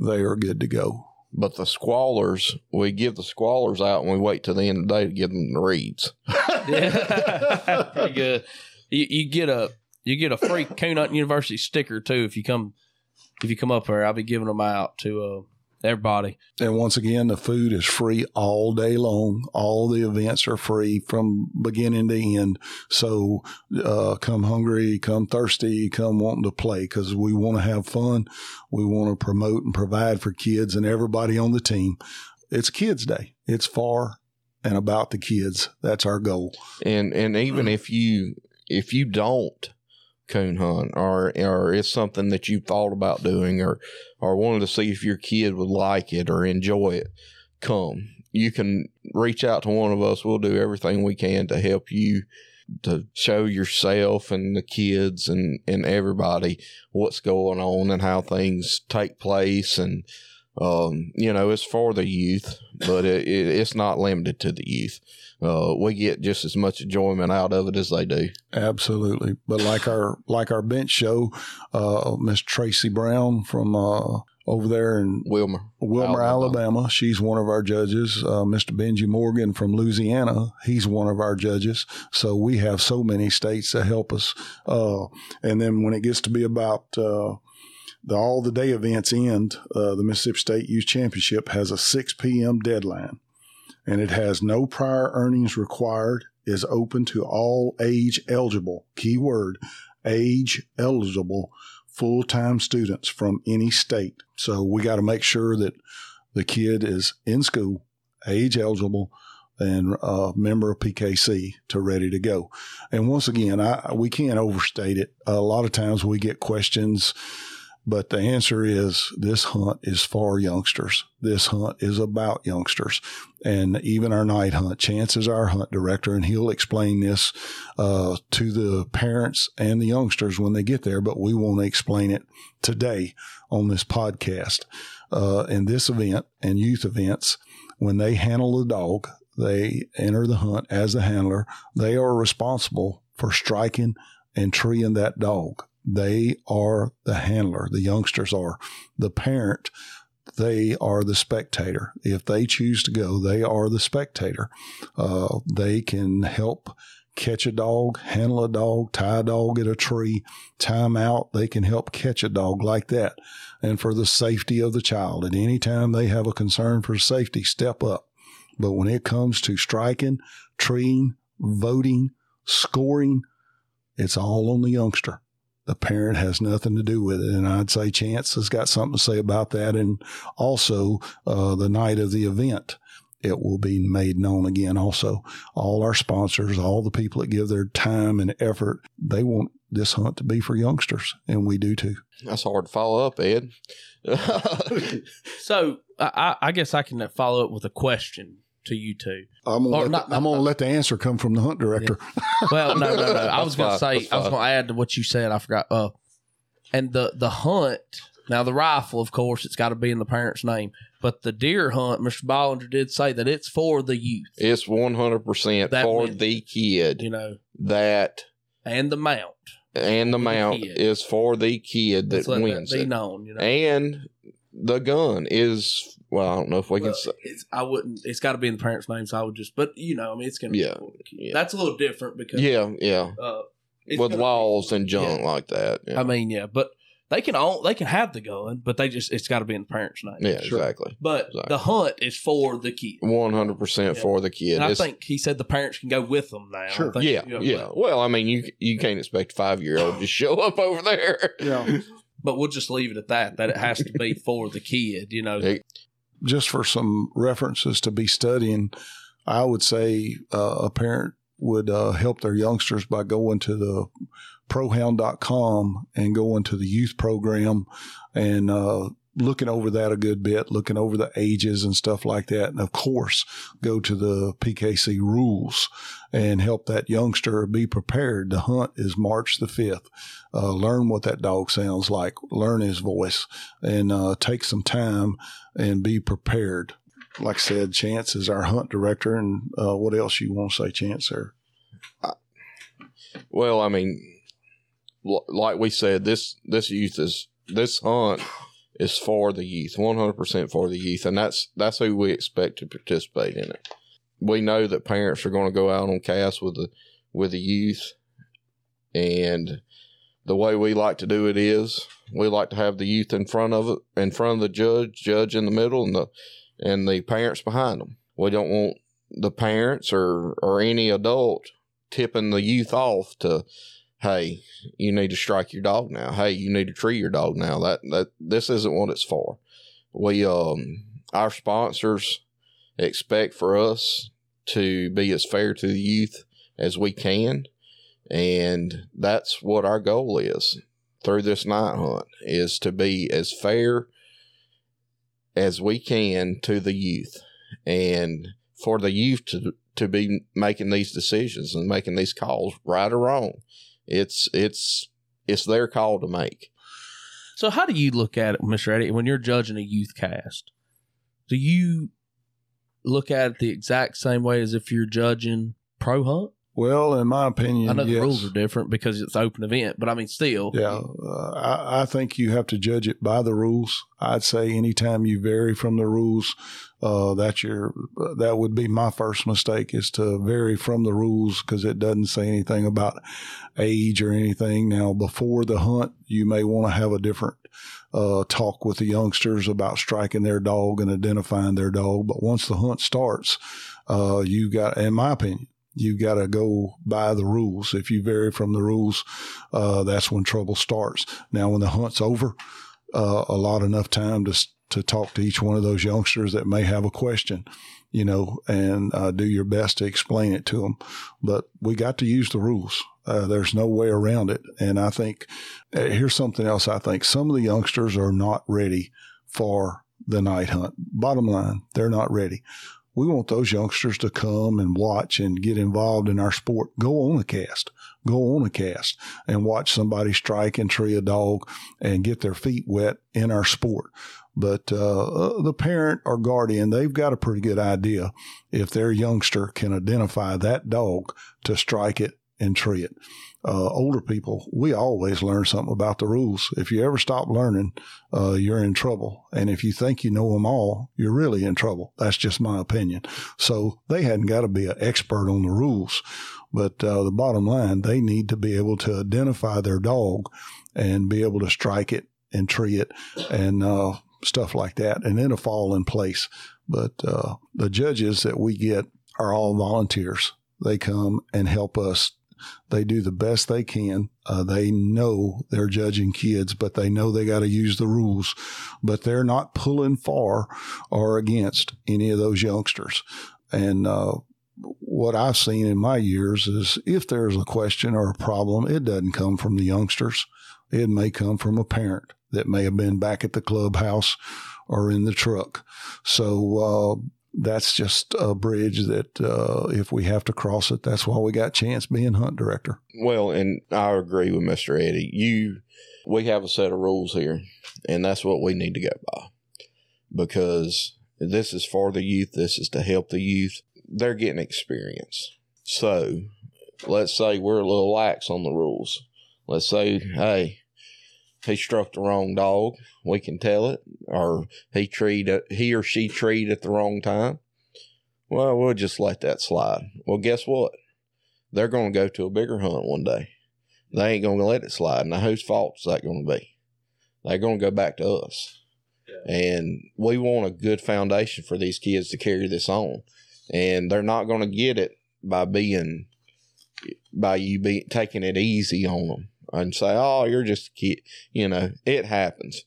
They are good to go. But the squallers, we give the squallers out and we wait till the end of the day to give them the reeds. [laughs] yeah, [laughs] pretty good. You, you, get a you get a free Coon Hunting University sticker too if you come if you come up here. I'll be giving them out to uh, everybody. And once again, the food is free all day long. All the events are free from beginning to end. So uh, come hungry, come thirsty, come wanting to play because we want to have fun. We want to promote and provide for kids and everybody on the team. It's Kids Day. It's for and about the kids. That's our goal. And and even if you if you don't coon hunt or or it's something that you thought about doing or or wanted to see if your kid would like it or enjoy it, come. You can reach out to one of us. We'll do everything we can to help you to show yourself and the kids and, and everybody what's going on and how things take place and um, you know it's for the youth but it, it, it's not limited to the youth uh, we get just as much enjoyment out of it as they do. Absolutely. But like our like our bench show, uh, Miss Tracy Brown from uh, over there in Wilmer, Wilmer, Alabama. Alabama. She's one of our judges. Uh, Mr. Benji Morgan from Louisiana, he's one of our judges. So we have so many states that help us. Uh, and then when it gets to be about uh, the, all the day events end, uh, the Mississippi State Youth Championship has a 6 p.m. deadline and it has no prior earnings required, is open to all age eligible, keyword, age eligible full time students from any state. So we got to make sure that the kid is in school, age eligible, and a member of PKC to ready to go. And once again, I, we can't overstate it. A lot of times we get questions But the answer is this hunt is for youngsters. This hunt is about youngsters. And even our night hunt, Chance is our hunt director, and he'll explain this uh, to the parents and the youngsters when they get there. But we want to explain it today on this podcast. Uh, in this event and youth events, when they handle the dog, they enter the hunt as the handler. They are responsible for striking and treeing that dog. They are the handler. The youngsters are the parent. They are the spectator. If they choose to go, they are the spectator. Uh, they can help catch a dog, handle a dog, tie a dog at a tree, time out. They can help catch a dog like that. And for the safety of the child, at any time they have a concern for safety, step up. But when it comes to striking, treeing, voting, scoring, it's all on the youngster. The parent has nothing to do with it. And I'd say Chance has got something to say about that. And also, uh, the night of the event, it will be made known again. Also, all our sponsors, all the people that give their time and effort, they want this hunt to be for youngsters. And we do too. That's hard to follow up, Ed. [laughs] So I, I guess I can follow up with a question to you two. I'm gonna, Or let, not- the, I'm gonna let the answer come from the hunt director. Well, no, no, no. I [laughs] was going to fine. say, I was to add to what you said. I forgot. Uh, and the the hunt. Now the rifle, of course, it's got to be in the parent's name. But the deer hunt, Mr. Bollinger did say that it's for the youth, it's 100% for wins. the kid. you know, That and the mount. and the For the mount is for the kid that wins be it. known. You know, And the gun is, well, I don't know if we Well, can say. it's, I wouldn't. It's got to be in the parent's name, so I would just. But you know, I mean, it's going to Yeah, be for the kid. yeah. That's a little different because Yeah, yeah. uh, With gonna be- laws and junk like that. Yeah, I mean, yeah, but they can own, they can have the gun, but they just it's got to be in the parent's name. yeah Sure. exactly. But Exactly. the hunt is for the kid. 100% for the kid. and I think he said the parents can go with them now. Sure. think, yeah, you know, yeah. Well, I mean, you you can't expect a five year old to show up over there. Yeah. But we'll just leave it at that. That it has to be [laughs] for the kid. You know. Just for some references to be studying, I would say uh, a parent would uh, help their youngsters by going to the prohound.com and going to the youth program and uh, looking over that a good bit, looking over the ages and stuff like that. And of course, go to the PKC rules and help that youngster be prepared. The hunt is March the 5th. Uh, learn what that dog sounds like, learn his voice, and uh, take some time and be prepared. Like I said, Chance is our hunt director. And uh, what else you want to say, Chance, sir? Well, I mean, like we said, this this youth is this hunt is for the youth, one hundred percent for the youth, and that's that's who we expect to participate in it. We know that parents are going to go out on cast with the with the youth, and the way we like to do it is we like to have the youth in front of it, in front of the judge, judge in the middle, and the and the parents behind them. We don't want the parents or or any adult tipping the youth off to hey you need to strike your dog now. Hey you need to tree your dog now. That that this isn't what it's for. We um our sponsors expect for us to be as fair to the youth as we can and that's what our goal is through this night hunt is to be as fair as we can to the youth and for the youth to to be making these decisions and making these calls right or wrong it's it's it's their call to make So how do you look at it, Mr. Eddie, when you're judging a youth cast? Do you look at it the exact same way as if you're judging pro hunt? Well, in my opinion, I know the rules are different because it's open event, but I mean, still, Yeah, uh, I, I think you have to judge it by the rules. I'd say anytime you vary from the rules, uh, that's your that would be my first mistake is to vary from the rules because it doesn't say anything about age or anything. Now, before the hunt, you may want to have a different uh, talk with the youngsters about striking their dog and identifying their dog. But once the hunt starts, uh, you got, in my opinion, you got to go by the rules. If you vary from the rules, uh, that's when trouble starts. Now, when the hunt's over, uh, a lot enough time to to talk to each one of those youngsters that may have a question, you know, and uh, do your best to explain it to them. But we got to use the rules. Uh, there's no way around it. And I think uh, here's something else. I think some of the youngsters are not ready for the night hunt. Bottom line, they're not ready. We want those youngsters to come and watch and get involved in our sport. Go on a cast, go on a cast and watch somebody strike and tree a dog and get their feet wet in our sport. But uh, uh, the parent or guardian, they've got a pretty good idea if their youngster can identify that dog to strike it and tree it. Uh, older people, we always learn something about the rules. If you ever stop learning, uh, you're in trouble. And if you think you know them all, you're really in trouble. That's just my opinion. So they hadn't got to be an expert on the rules. But uh, the bottom line, they need to be able to identify their dog and be able to strike it and tree it and uh, stuff like that, and it'll fall in place. But uh, the judges that we get are all volunteers. They come and help us. They do the best they can. Uh, they know they're judging kids, but they know they got to use the rules. But they're not pulling for or against any of those youngsters. And uh, what I've seen in my years is if there's a question or a problem, it doesn't come from the youngsters. It may come from a parent that may have been back at the clubhouse or in the truck. So uh, that's just a bridge that uh, if we have to cross it, that's why we got Chance being hunt director. Well, and I agree with Mr. Eddie. You, we have a set of rules here, and that's what we need to go by because this is for the youth. This is to help the youth. They're getting experience. So let's say we're a little lax on the rules. Let's say, hey, he struck the wrong dog. We can tell it, or he treed he or she treed at the wrong time. Well, we'll just let that slide. Well, guess what? They're going to go to a bigger hunt one day. They ain't going to let it slide. Now, whose fault is that going to be? They're going to go back to us. Yeah. And we want a good foundation for these kids to carry this on. And they're not going to get it by being, by you be taking it easy on them and say, "Oh, you're just a kid," you know, it happens.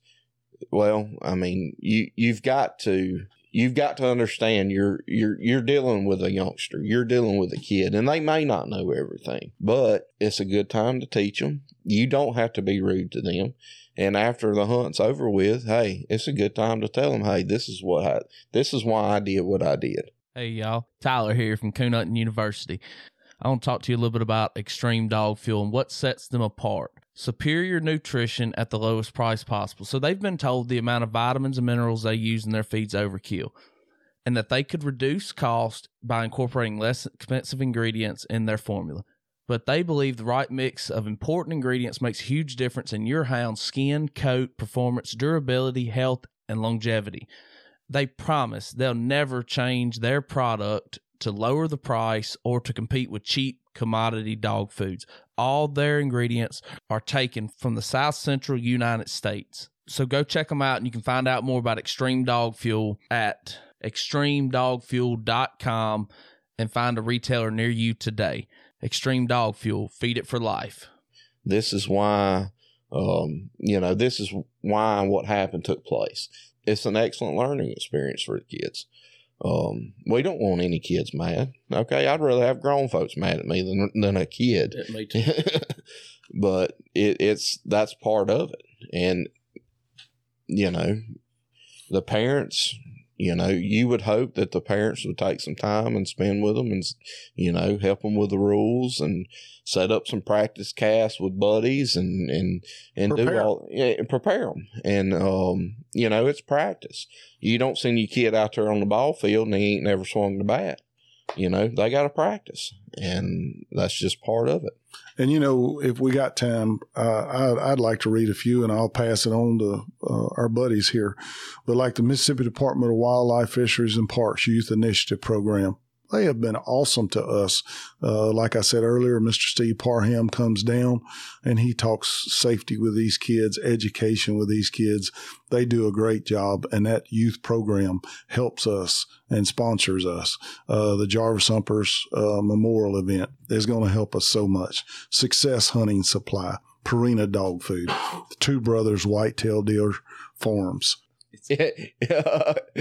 Well, I mean, you you've got to you've got to understand you're you're you're dealing with a youngster, you're dealing with a kid, and they may not know everything, but it's a good time to teach them. You don't have to be rude to them. And after the hunt's over with, hey, it's a good time to tell them, hey, this is what I, this is why I did what I did. Hey y'all, Tyler here from Coon Hunting University. I want to talk to you a little bit about Extreme Dog Fuel and what sets them apart. Superior nutrition at the lowest price possible. So they've been told the amount of vitamins and minerals they use in their feeds overkill and that they could reduce cost by incorporating less expensive ingredients in their formula. But they believe the right mix of important ingredients makes huge difference in your hound's skin, coat, performance, durability, health, and longevity. They promise they'll never change their product to lower the price or to compete with cheap commodity dog foods. All their ingredients are taken from the South Central United States. So go check them out and you can find out more about Extreme Dog Fuel at extremedogfuel.com and find a retailer near you today. Extreme Dog Fuel, feed it for life. This is why, um, you know, this is why what happened took place. It's an excellent learning experience for the kids. Um, we don't want any kids mad. Okay, I'd rather have grown folks mad at me than than a kid. Me too. [laughs] but it, it's that's part of it, and you know, the parents. You know, you would hope that the parents would take some time and spend with them, and you know, help them with the rules and set up some practice casts with buddies and and and prepare. do all yeah, and prepare them. And um, you know, it's practice. You don't send your kid out there on the ball field and he ain't never swung the bat. You know, they got to practice, and that's just part of it. And you know, if we got time, uh, I'd, I'd, like to read a few, and I'll pass it on to uh, our buddies here. But like the Mississippi Department of Wildlife, Fisheries, and Parks Youth Initiative Program, they have been awesome to us. Uh, like I said earlier, Mr. Steve Parham comes down and he talks safety with these kids, education with these kids. They do a great job, and that youth program helps us and sponsors us. Uh, the Jarvis Humphreys uh, Memorial event is going to help us so much. Success Hunting Supply, Purina Dog Food, Two Brothers Whitetail Deer Farms [laughs]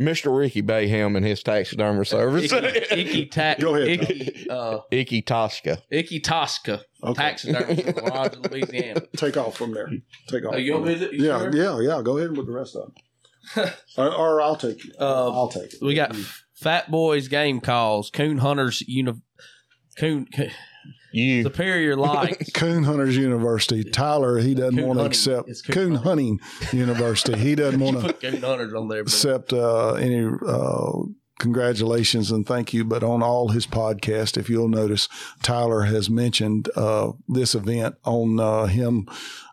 Mr. Ricky Bayham and his taxidermy service. Icky, [laughs] Icky, ta- Go ahead, Icky, uh, Icky Tosca. Icky Tosca, Okay. taxidermy from [laughs] Lodge, Louisiana. Take off from there. Take off. Oh, you from want there. you Yeah, sure? yeah, yeah. Go ahead with the rest of them. or, or I'll take it. Uh, I'll take it. We got Fat Boys game calls, Coon Hunters uni- Coon, Coon You. Superior Lights. [laughs] Coon Hunters University. Tyler, he doesn't Coon want to hunting. accept It's coon Coon Hunting University. He doesn't [laughs] want to Put Coon Hunters on there. But accept uh, any uh, congratulations and thank you. But on all his podcast, if you'll notice, Tyler has mentioned uh, this event on uh, him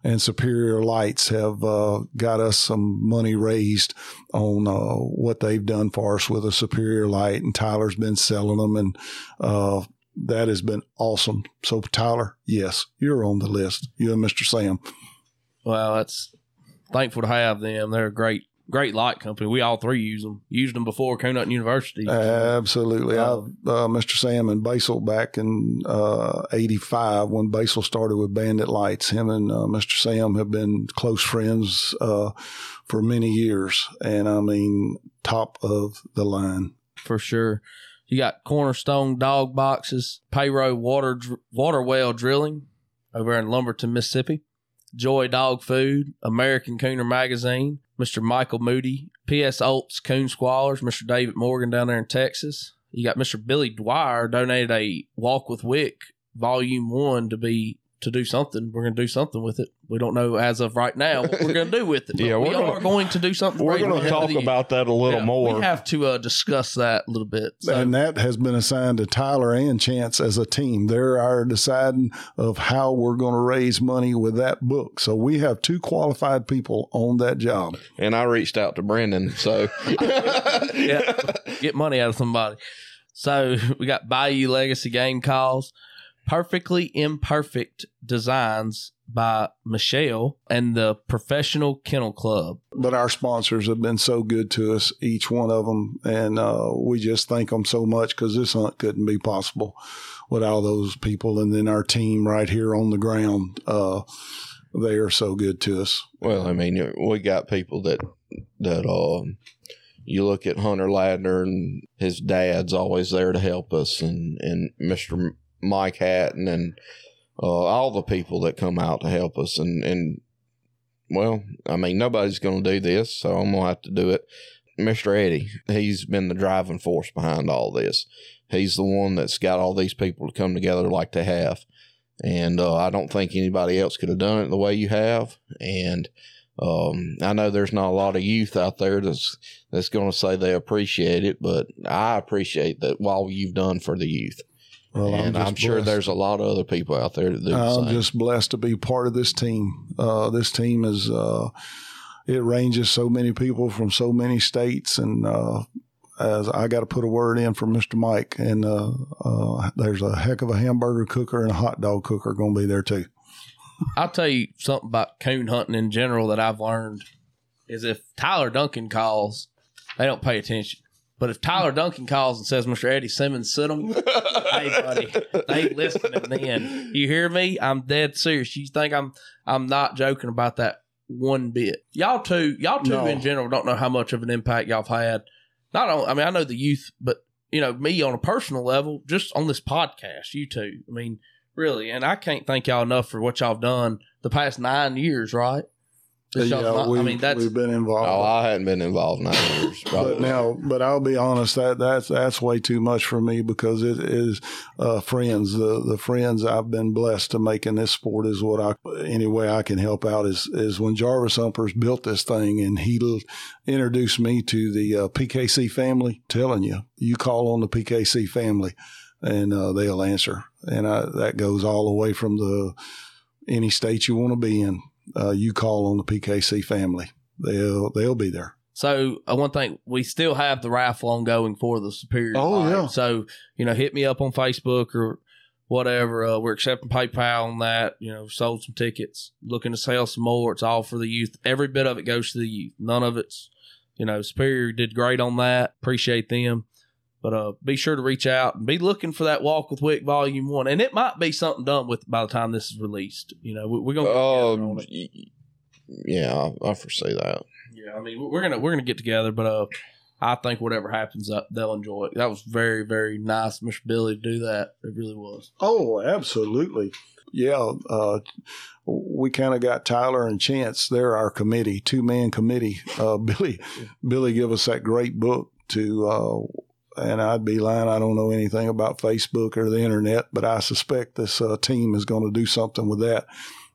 and Superior Lights have uh, got us some money raised on uh, what they've done for us with a Superior Light, and Tyler's been selling them, and uh, that has been awesome. So, Tyler, yes, you're on the list. You and Mr. Sam. well, that's thankful to have them. They're a great, great light company. We all three use them. Used them before Coon Hunting University. Absolutely. Uh, I've, uh, Mr. Sam and Basil back in uh, 85 when Basil started with Bandit Lights. Him and uh, Mr. Sam have been close friends uh, for many years. And I mean, top of the line. for sure. You got Cornerstone Dog Boxes, Payroll Water Water Well Drilling over in Lumberton, Mississippi. Joy Dog Food, American Cooner Magazine, Mr. Michael Moody, P.S. Olps Coon Squallers, Mr. David Morgan down there in Texas. You got Mr. Billy Dwyer donated a Walk with Wick Volume One to be to do something. We're going to do something with it. We don't know as of right now what we're going to do with it. [laughs] Yeah, we we're gonna- are going to do something. We're great going to talk about that a little Yeah, more. We have to uh, discuss that a little bit. So, and that has been assigned to Tyler and Chance as a team. They're our deciding of how we're going to raise money with that book. So we have two qualified people on that job. and I reached out to Brendan. So, [laughs] yeah, get money out of somebody. So we got Bayou Legacy game calls, perfectly imperfect designs by Michelle and the Professional Kennel Club. but our sponsors have been so good to us, each one of them, and uh, we just thank them so much because this hunt couldn't be possible without those people. And then our team right here on the ground, uh, they are so good to us. well, I mean, we got people that, that, um, you look at Hunter Ladner and his dad's always there to help us and, and Mr. Mike Hatton and, uh, all the people that come out to help us. And, and, well, I mean, nobody's going to do this, so I'm going to have to do it. Mr. Eddie, he's been the driving force behind all this. He's the one that's got all these people to come together like they have. And uh, I don't think anybody else could have done it the way you have. And um, I know there's not a lot of youth out there that's that's going to say they appreciate it, but I appreciate that while you've done for the youth. Well, and I'm, just sure blessed. there's a lot of other people out there that do I'm same. just blessed to be part of this team. Uh, this team is, uh, it ranges so many people from so many states. And, uh, as I got to put a word in for Mr. Mike, and uh, uh, there's a heck of a hamburger cooker and a hot dog cooker going to be there too. I'll tell you something about coon hunting in general that I've learned is if Tyler Duncan calls, they don't pay attention. But if Tyler Duncan calls and says, Mr. Eddie Simmons, sit him, [laughs] hey buddy, they listening then. You hear me? I'm dead serious. You think I'm I'm not joking about that one bit. Y'all two, y'all two No. in general don't know how much of an impact y'all have had. Not on I mean, I know the youth, but you know, me on a personal level, just on this podcast, you two. I mean, really, and I can't thank y'all enough for what y'all have done the past nine years, right? This y'all's not- we, I mean, that's we've been involved. oh, I hadn't been involved nine years. but now, but I'll be honest that that's that's way too much for me because it is uh, friends. The the friends I've been blessed to make in this sport is what I any way I can help out is is when Jarvis Humphreys built this thing and he l- introduced me to the uh, PKC family. Telling you, you call on the PKC family and uh, they'll answer, and I, that goes all the way from the any state you want to be in. Uh, you call on the PKC family. They'll they'll be there. So uh, one thing, we still have the raffle ongoing for the Superior. Oh, Light. yeah. So you know, hit me up on Facebook or whatever. Uh, we're accepting PayPal on that. You know, sold some tickets, looking to sell some more. It's all for the youth. Every bit of it goes to the youth. None of it's, you know, Superior did great on that. Appreciate them. But uh, be sure to reach out and be looking for that Walk with Wick Volume One, and it might be something done with by the time this is released. You know, we, we're gonna. get together on it. yeah, I, I foresee that. Yeah, I mean we're gonna we're gonna get together, but uh, I think whatever happens, uh, they'll enjoy it. That was very very nice, Mr. Billy, to do that. It really was. Oh, absolutely. Yeah, uh, we kind of got Tyler and Chance. They're our committee, two man committee. Uh, [laughs] Billy, Billy, give us that great book to. Uh, and I'd be lying. I don't know anything about Facebook or the internet, but I suspect this uh, team is going to do something with that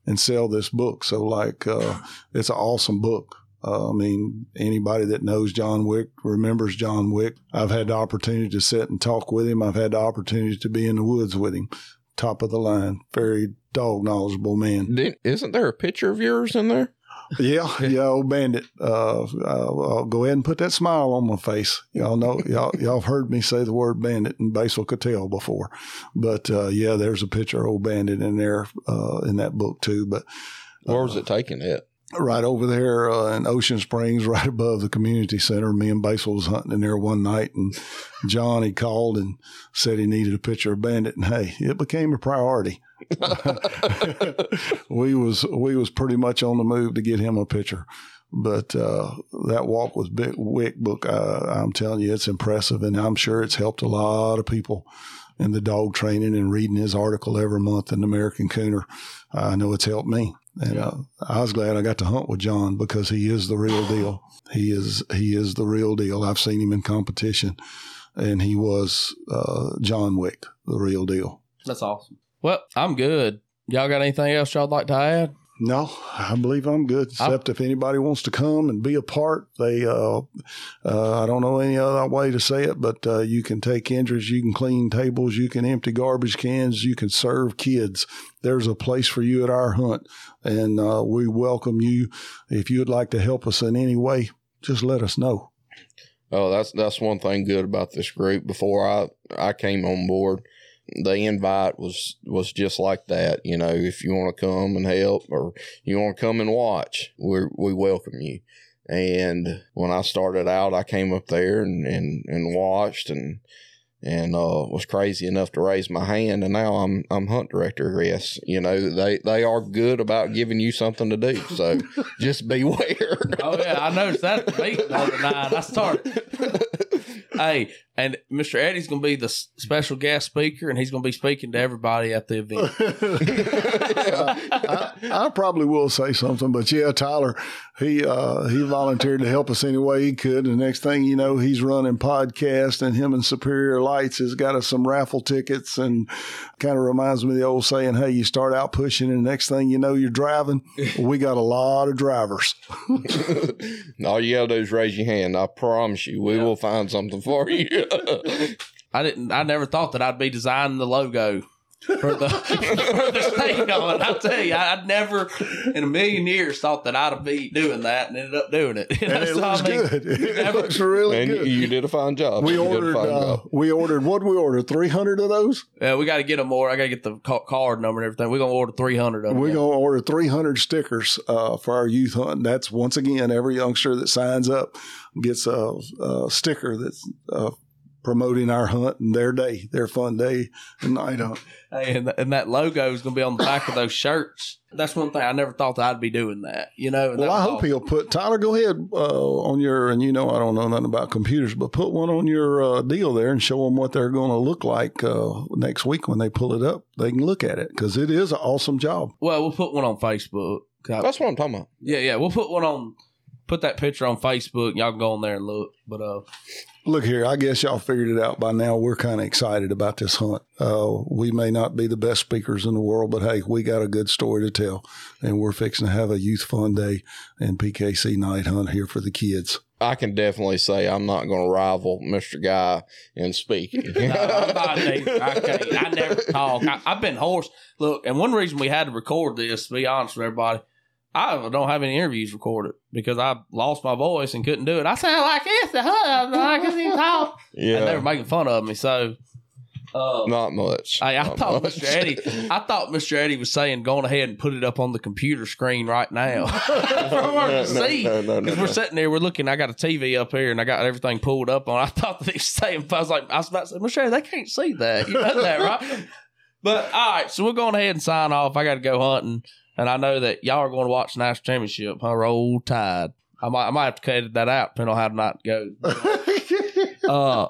and sell this book. So, like, uh, it's an awesome book. Uh, I mean, anybody that knows John Wick remembers John Wick. I've had the opportunity to sit and talk with him. I've had the opportunity to be in the woods with him. Top of the line, very dog knowledgeable man. Isn't there a picture of yours in there? [laughs] Yeah, yeah, old bandit. Uh, I'll go ahead and put that smile on my face. Y'all know, y'all, y'all have heard me say the word bandit and Basil Cattell before, but uh, yeah, there's a picture of old bandit in there uh, in that book too. But where was it taken at? right over there uh, in Ocean Springs, [laughs] right above the community center. Me and Basil was hunting in there one night, and John he called and said he needed a picture of Bandit, and hey, it became a priority. [laughs] we was we was pretty much on the move to get him a picture. But uh, that walk with Big Wick book, uh, I'm telling you, it's impressive, and I'm sure it's helped a lot of people in the dog training and reading his article every month in American Cooner. I know it's helped me, and uh, I was glad I got to hunt with John because he is the real deal. He is he is the real deal. I've seen him in competition, and he was uh, John Wick, the real deal. That's awesome. Well, I'm good. Y'all got anything else y'all'd like to add? No, I believe I'm good. Except I'm, if anybody wants to come and be a part, they, uh, uh, I don't know any other way to say it, but uh, you can take injuries, you can clean tables, you can empty garbage cans, you can serve kids. There's a place for you at our hunt, and uh, we welcome you. If you'd like to help us in any way, just let us know. Oh, that's that's one thing good about this group. Before I I came on board, the invite was was just like that. You know, if you want to come and help or you want to come and watch, we we welcome you. And when I started out, I came up there and and, and watched and and uh, was crazy enough to raise my hand. And now I'm I'm hunt director. Yes, you know they they are good about giving you something to do. So [laughs] just beware. oh yeah, I noticed that the other night. I started. [laughs] hey, and Mr. Eddie's going to be the special guest speaker, and he's going to be speaking to everybody at the event. [laughs] I, I, probably will say something, but yeah, Tyler, he uh, he volunteered to help us any way he could. The next thing you know, he's running podcast, and him and Superior Lights has got us some raffle tickets, and kind of reminds me of the old saying, "Hey, you start out pushing, and the next thing you know, you're driving." we got a lot of drivers. [laughs] All you got to do is raise your hand. I promise you, we yeah. will find something for you. I didn't. I never thought that I'd be designing the logo for the [laughs] for the thing on. it. I tell you, I, would never in a million years thought that I'd be doing that, and ended up doing it. [laughs] You know, and it so looks I mean, good. It never, looks really and good. You, you did a fine job. We you ordered. Uh, job. We ordered. What we ordered? Three hundred of those. Yeah, we got to get them more. I got to get the card number and everything. We're gonna order three hundred of them. We're gonna order three hundred stickers uh, for our youth hunt. That's once again every youngster that signs up gets a, a sticker that's. Uh, promoting our hunt and their day, their fun day and night hunt. [laughs] Hey, and, and that logo is going to be on the back of those shirts. That's one thing I never thought that I'd be doing that. You know. Well, I hope awesome. he'll put Tyler. Go ahead uh, on your and you know I don't know nothing about computers, but put one on your uh, deal there and show them what they're going to look like uh, next week when they pull it up. They can look at it because it is an awesome job. Well, we'll put one on Facebook. That's what I'm talking about. Yeah, yeah, we'll put one on put that picture on Facebook. Y'all can go on there and look. But uh, look here, I guess y'all figured it out by now. We're kind of excited about this hunt. Uh, we may not be the best speakers in the world, but hey, we got a good story to tell, and we're fixing to have a youth fun day and PKC night hunt here for the kids. I can definitely say I'm not going to rival Mr. Guy in speaking. [laughs] no, I'm not. I, can't, I never talk. I, have been hoarse. Look, and one reason we had to record this, to be honest with everybody, I don't have any interviews recorded because I lost my voice and couldn't do it. I sound like this, I couldn't even talk. Yeah, and they were making fun of me. So, uh, not much. I, I not thought much. Mr. Eddie, I thought Mr. Eddie was saying, "Going ahead and put it up on the computer screen right now for no, to see." Because no, no, we're sitting there, we're looking. I got a TV up here, and I got everything pulled up on. I thought that he was saying, I was like, I was about to say, Mr. Eddie, they can't see that. You know that, right? [laughs] But all right, so we're going ahead and sign off. I got to go hunting. And I know that y'all are going to watch the national championship. Huh? Roll Tide. I might, I might have to cut that out depending on how to not go. uh,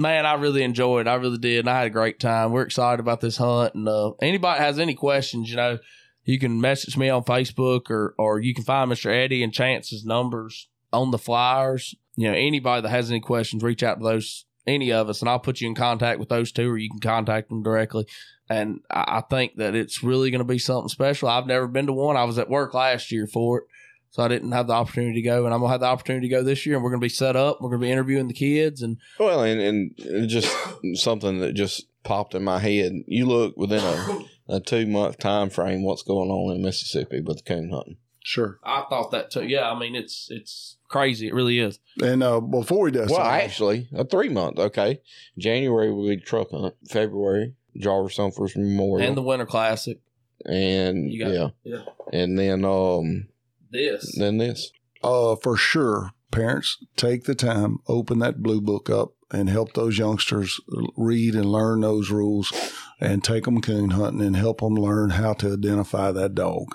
man, I really enjoyed. it. I really did. And I had a great time. We're excited about this hunt. And uh, anybody has any questions, you know, you can message me on Facebook or or you can find Mr. Eddie and Chance's numbers on the flyers. You know, anybody that has any questions, reach out to those any of us, and I'll put you in contact with those two, or you can contact them directly. And I I think that it's really going to be something special. I've never been to one. I was at work last year for it. So I didn't have the opportunity to go, and I'm gonna have the opportunity to go this year. And we're gonna be set up. We're gonna be interviewing the kids, and Well, and, and just something that just popped in my head. You look within a, a two month time frame, what's going on in Mississippi with the coon hunting? Sure. I thought that too. Yeah, I mean it's it's crazy. It really is. And uh, before he does Well, something- actually, a three month. Okay, January will be the truck hunt. February, Jarvis Sunford's Memorial, And the Winter Classic. and You got- yeah, Yeah. and then um, This. then this. uh, for sure, parents take the time, open that blue book up, and help those youngsters read and learn those rules, and take them coon hunting and help them learn how to identify that dog.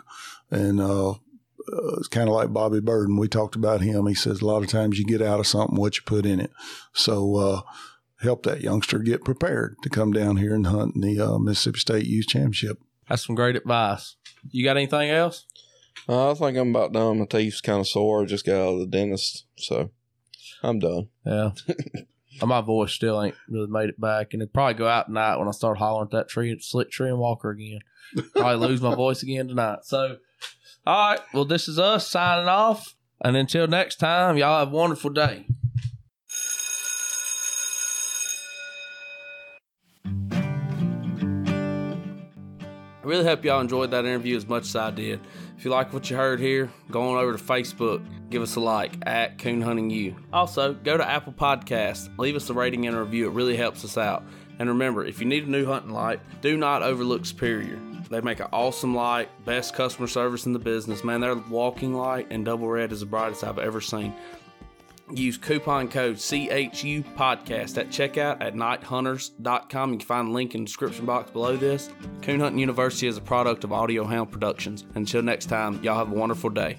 And uh, uh, it's kind of like Bobby Burden. We talked about him. He says a lot of times you get out of something what you put in it. So uh, help that youngster get prepared to come down here and hunt in the uh, Mississippi State Youth Championship. That's some great advice. You got anything else? Uh, I think I'm about done. My teeth's kind of sore. I just got out of the dentist, so I'm done. Yeah. [laughs] My voice still ain't really made it back, and it'd probably go out tonight when I start hollering at that tree, slick tree and walker again. Probably lose my voice again tonight. So, all right. Well, this is us signing off, and until next time, y'all have a wonderful day. I really hope y'all enjoyed that interview as much as I did. If you like what you heard here, go on over to Facebook, give us a like at Coon Hunting You. Also, go to Apple Podcasts, leave us a rating and a review. It really helps us out. And remember, if you need a new hunting light, do not overlook Superior. They make an awesome light, best customer service in the business. Man, their walking light and double red is the brightest I've ever seen. Use coupon code CHU podcast at checkout at nighthunters.com. You can find the link in the description box below this. Coon Hunting University is a product of Audio Hound Productions. Until next time, y'all have a wonderful day.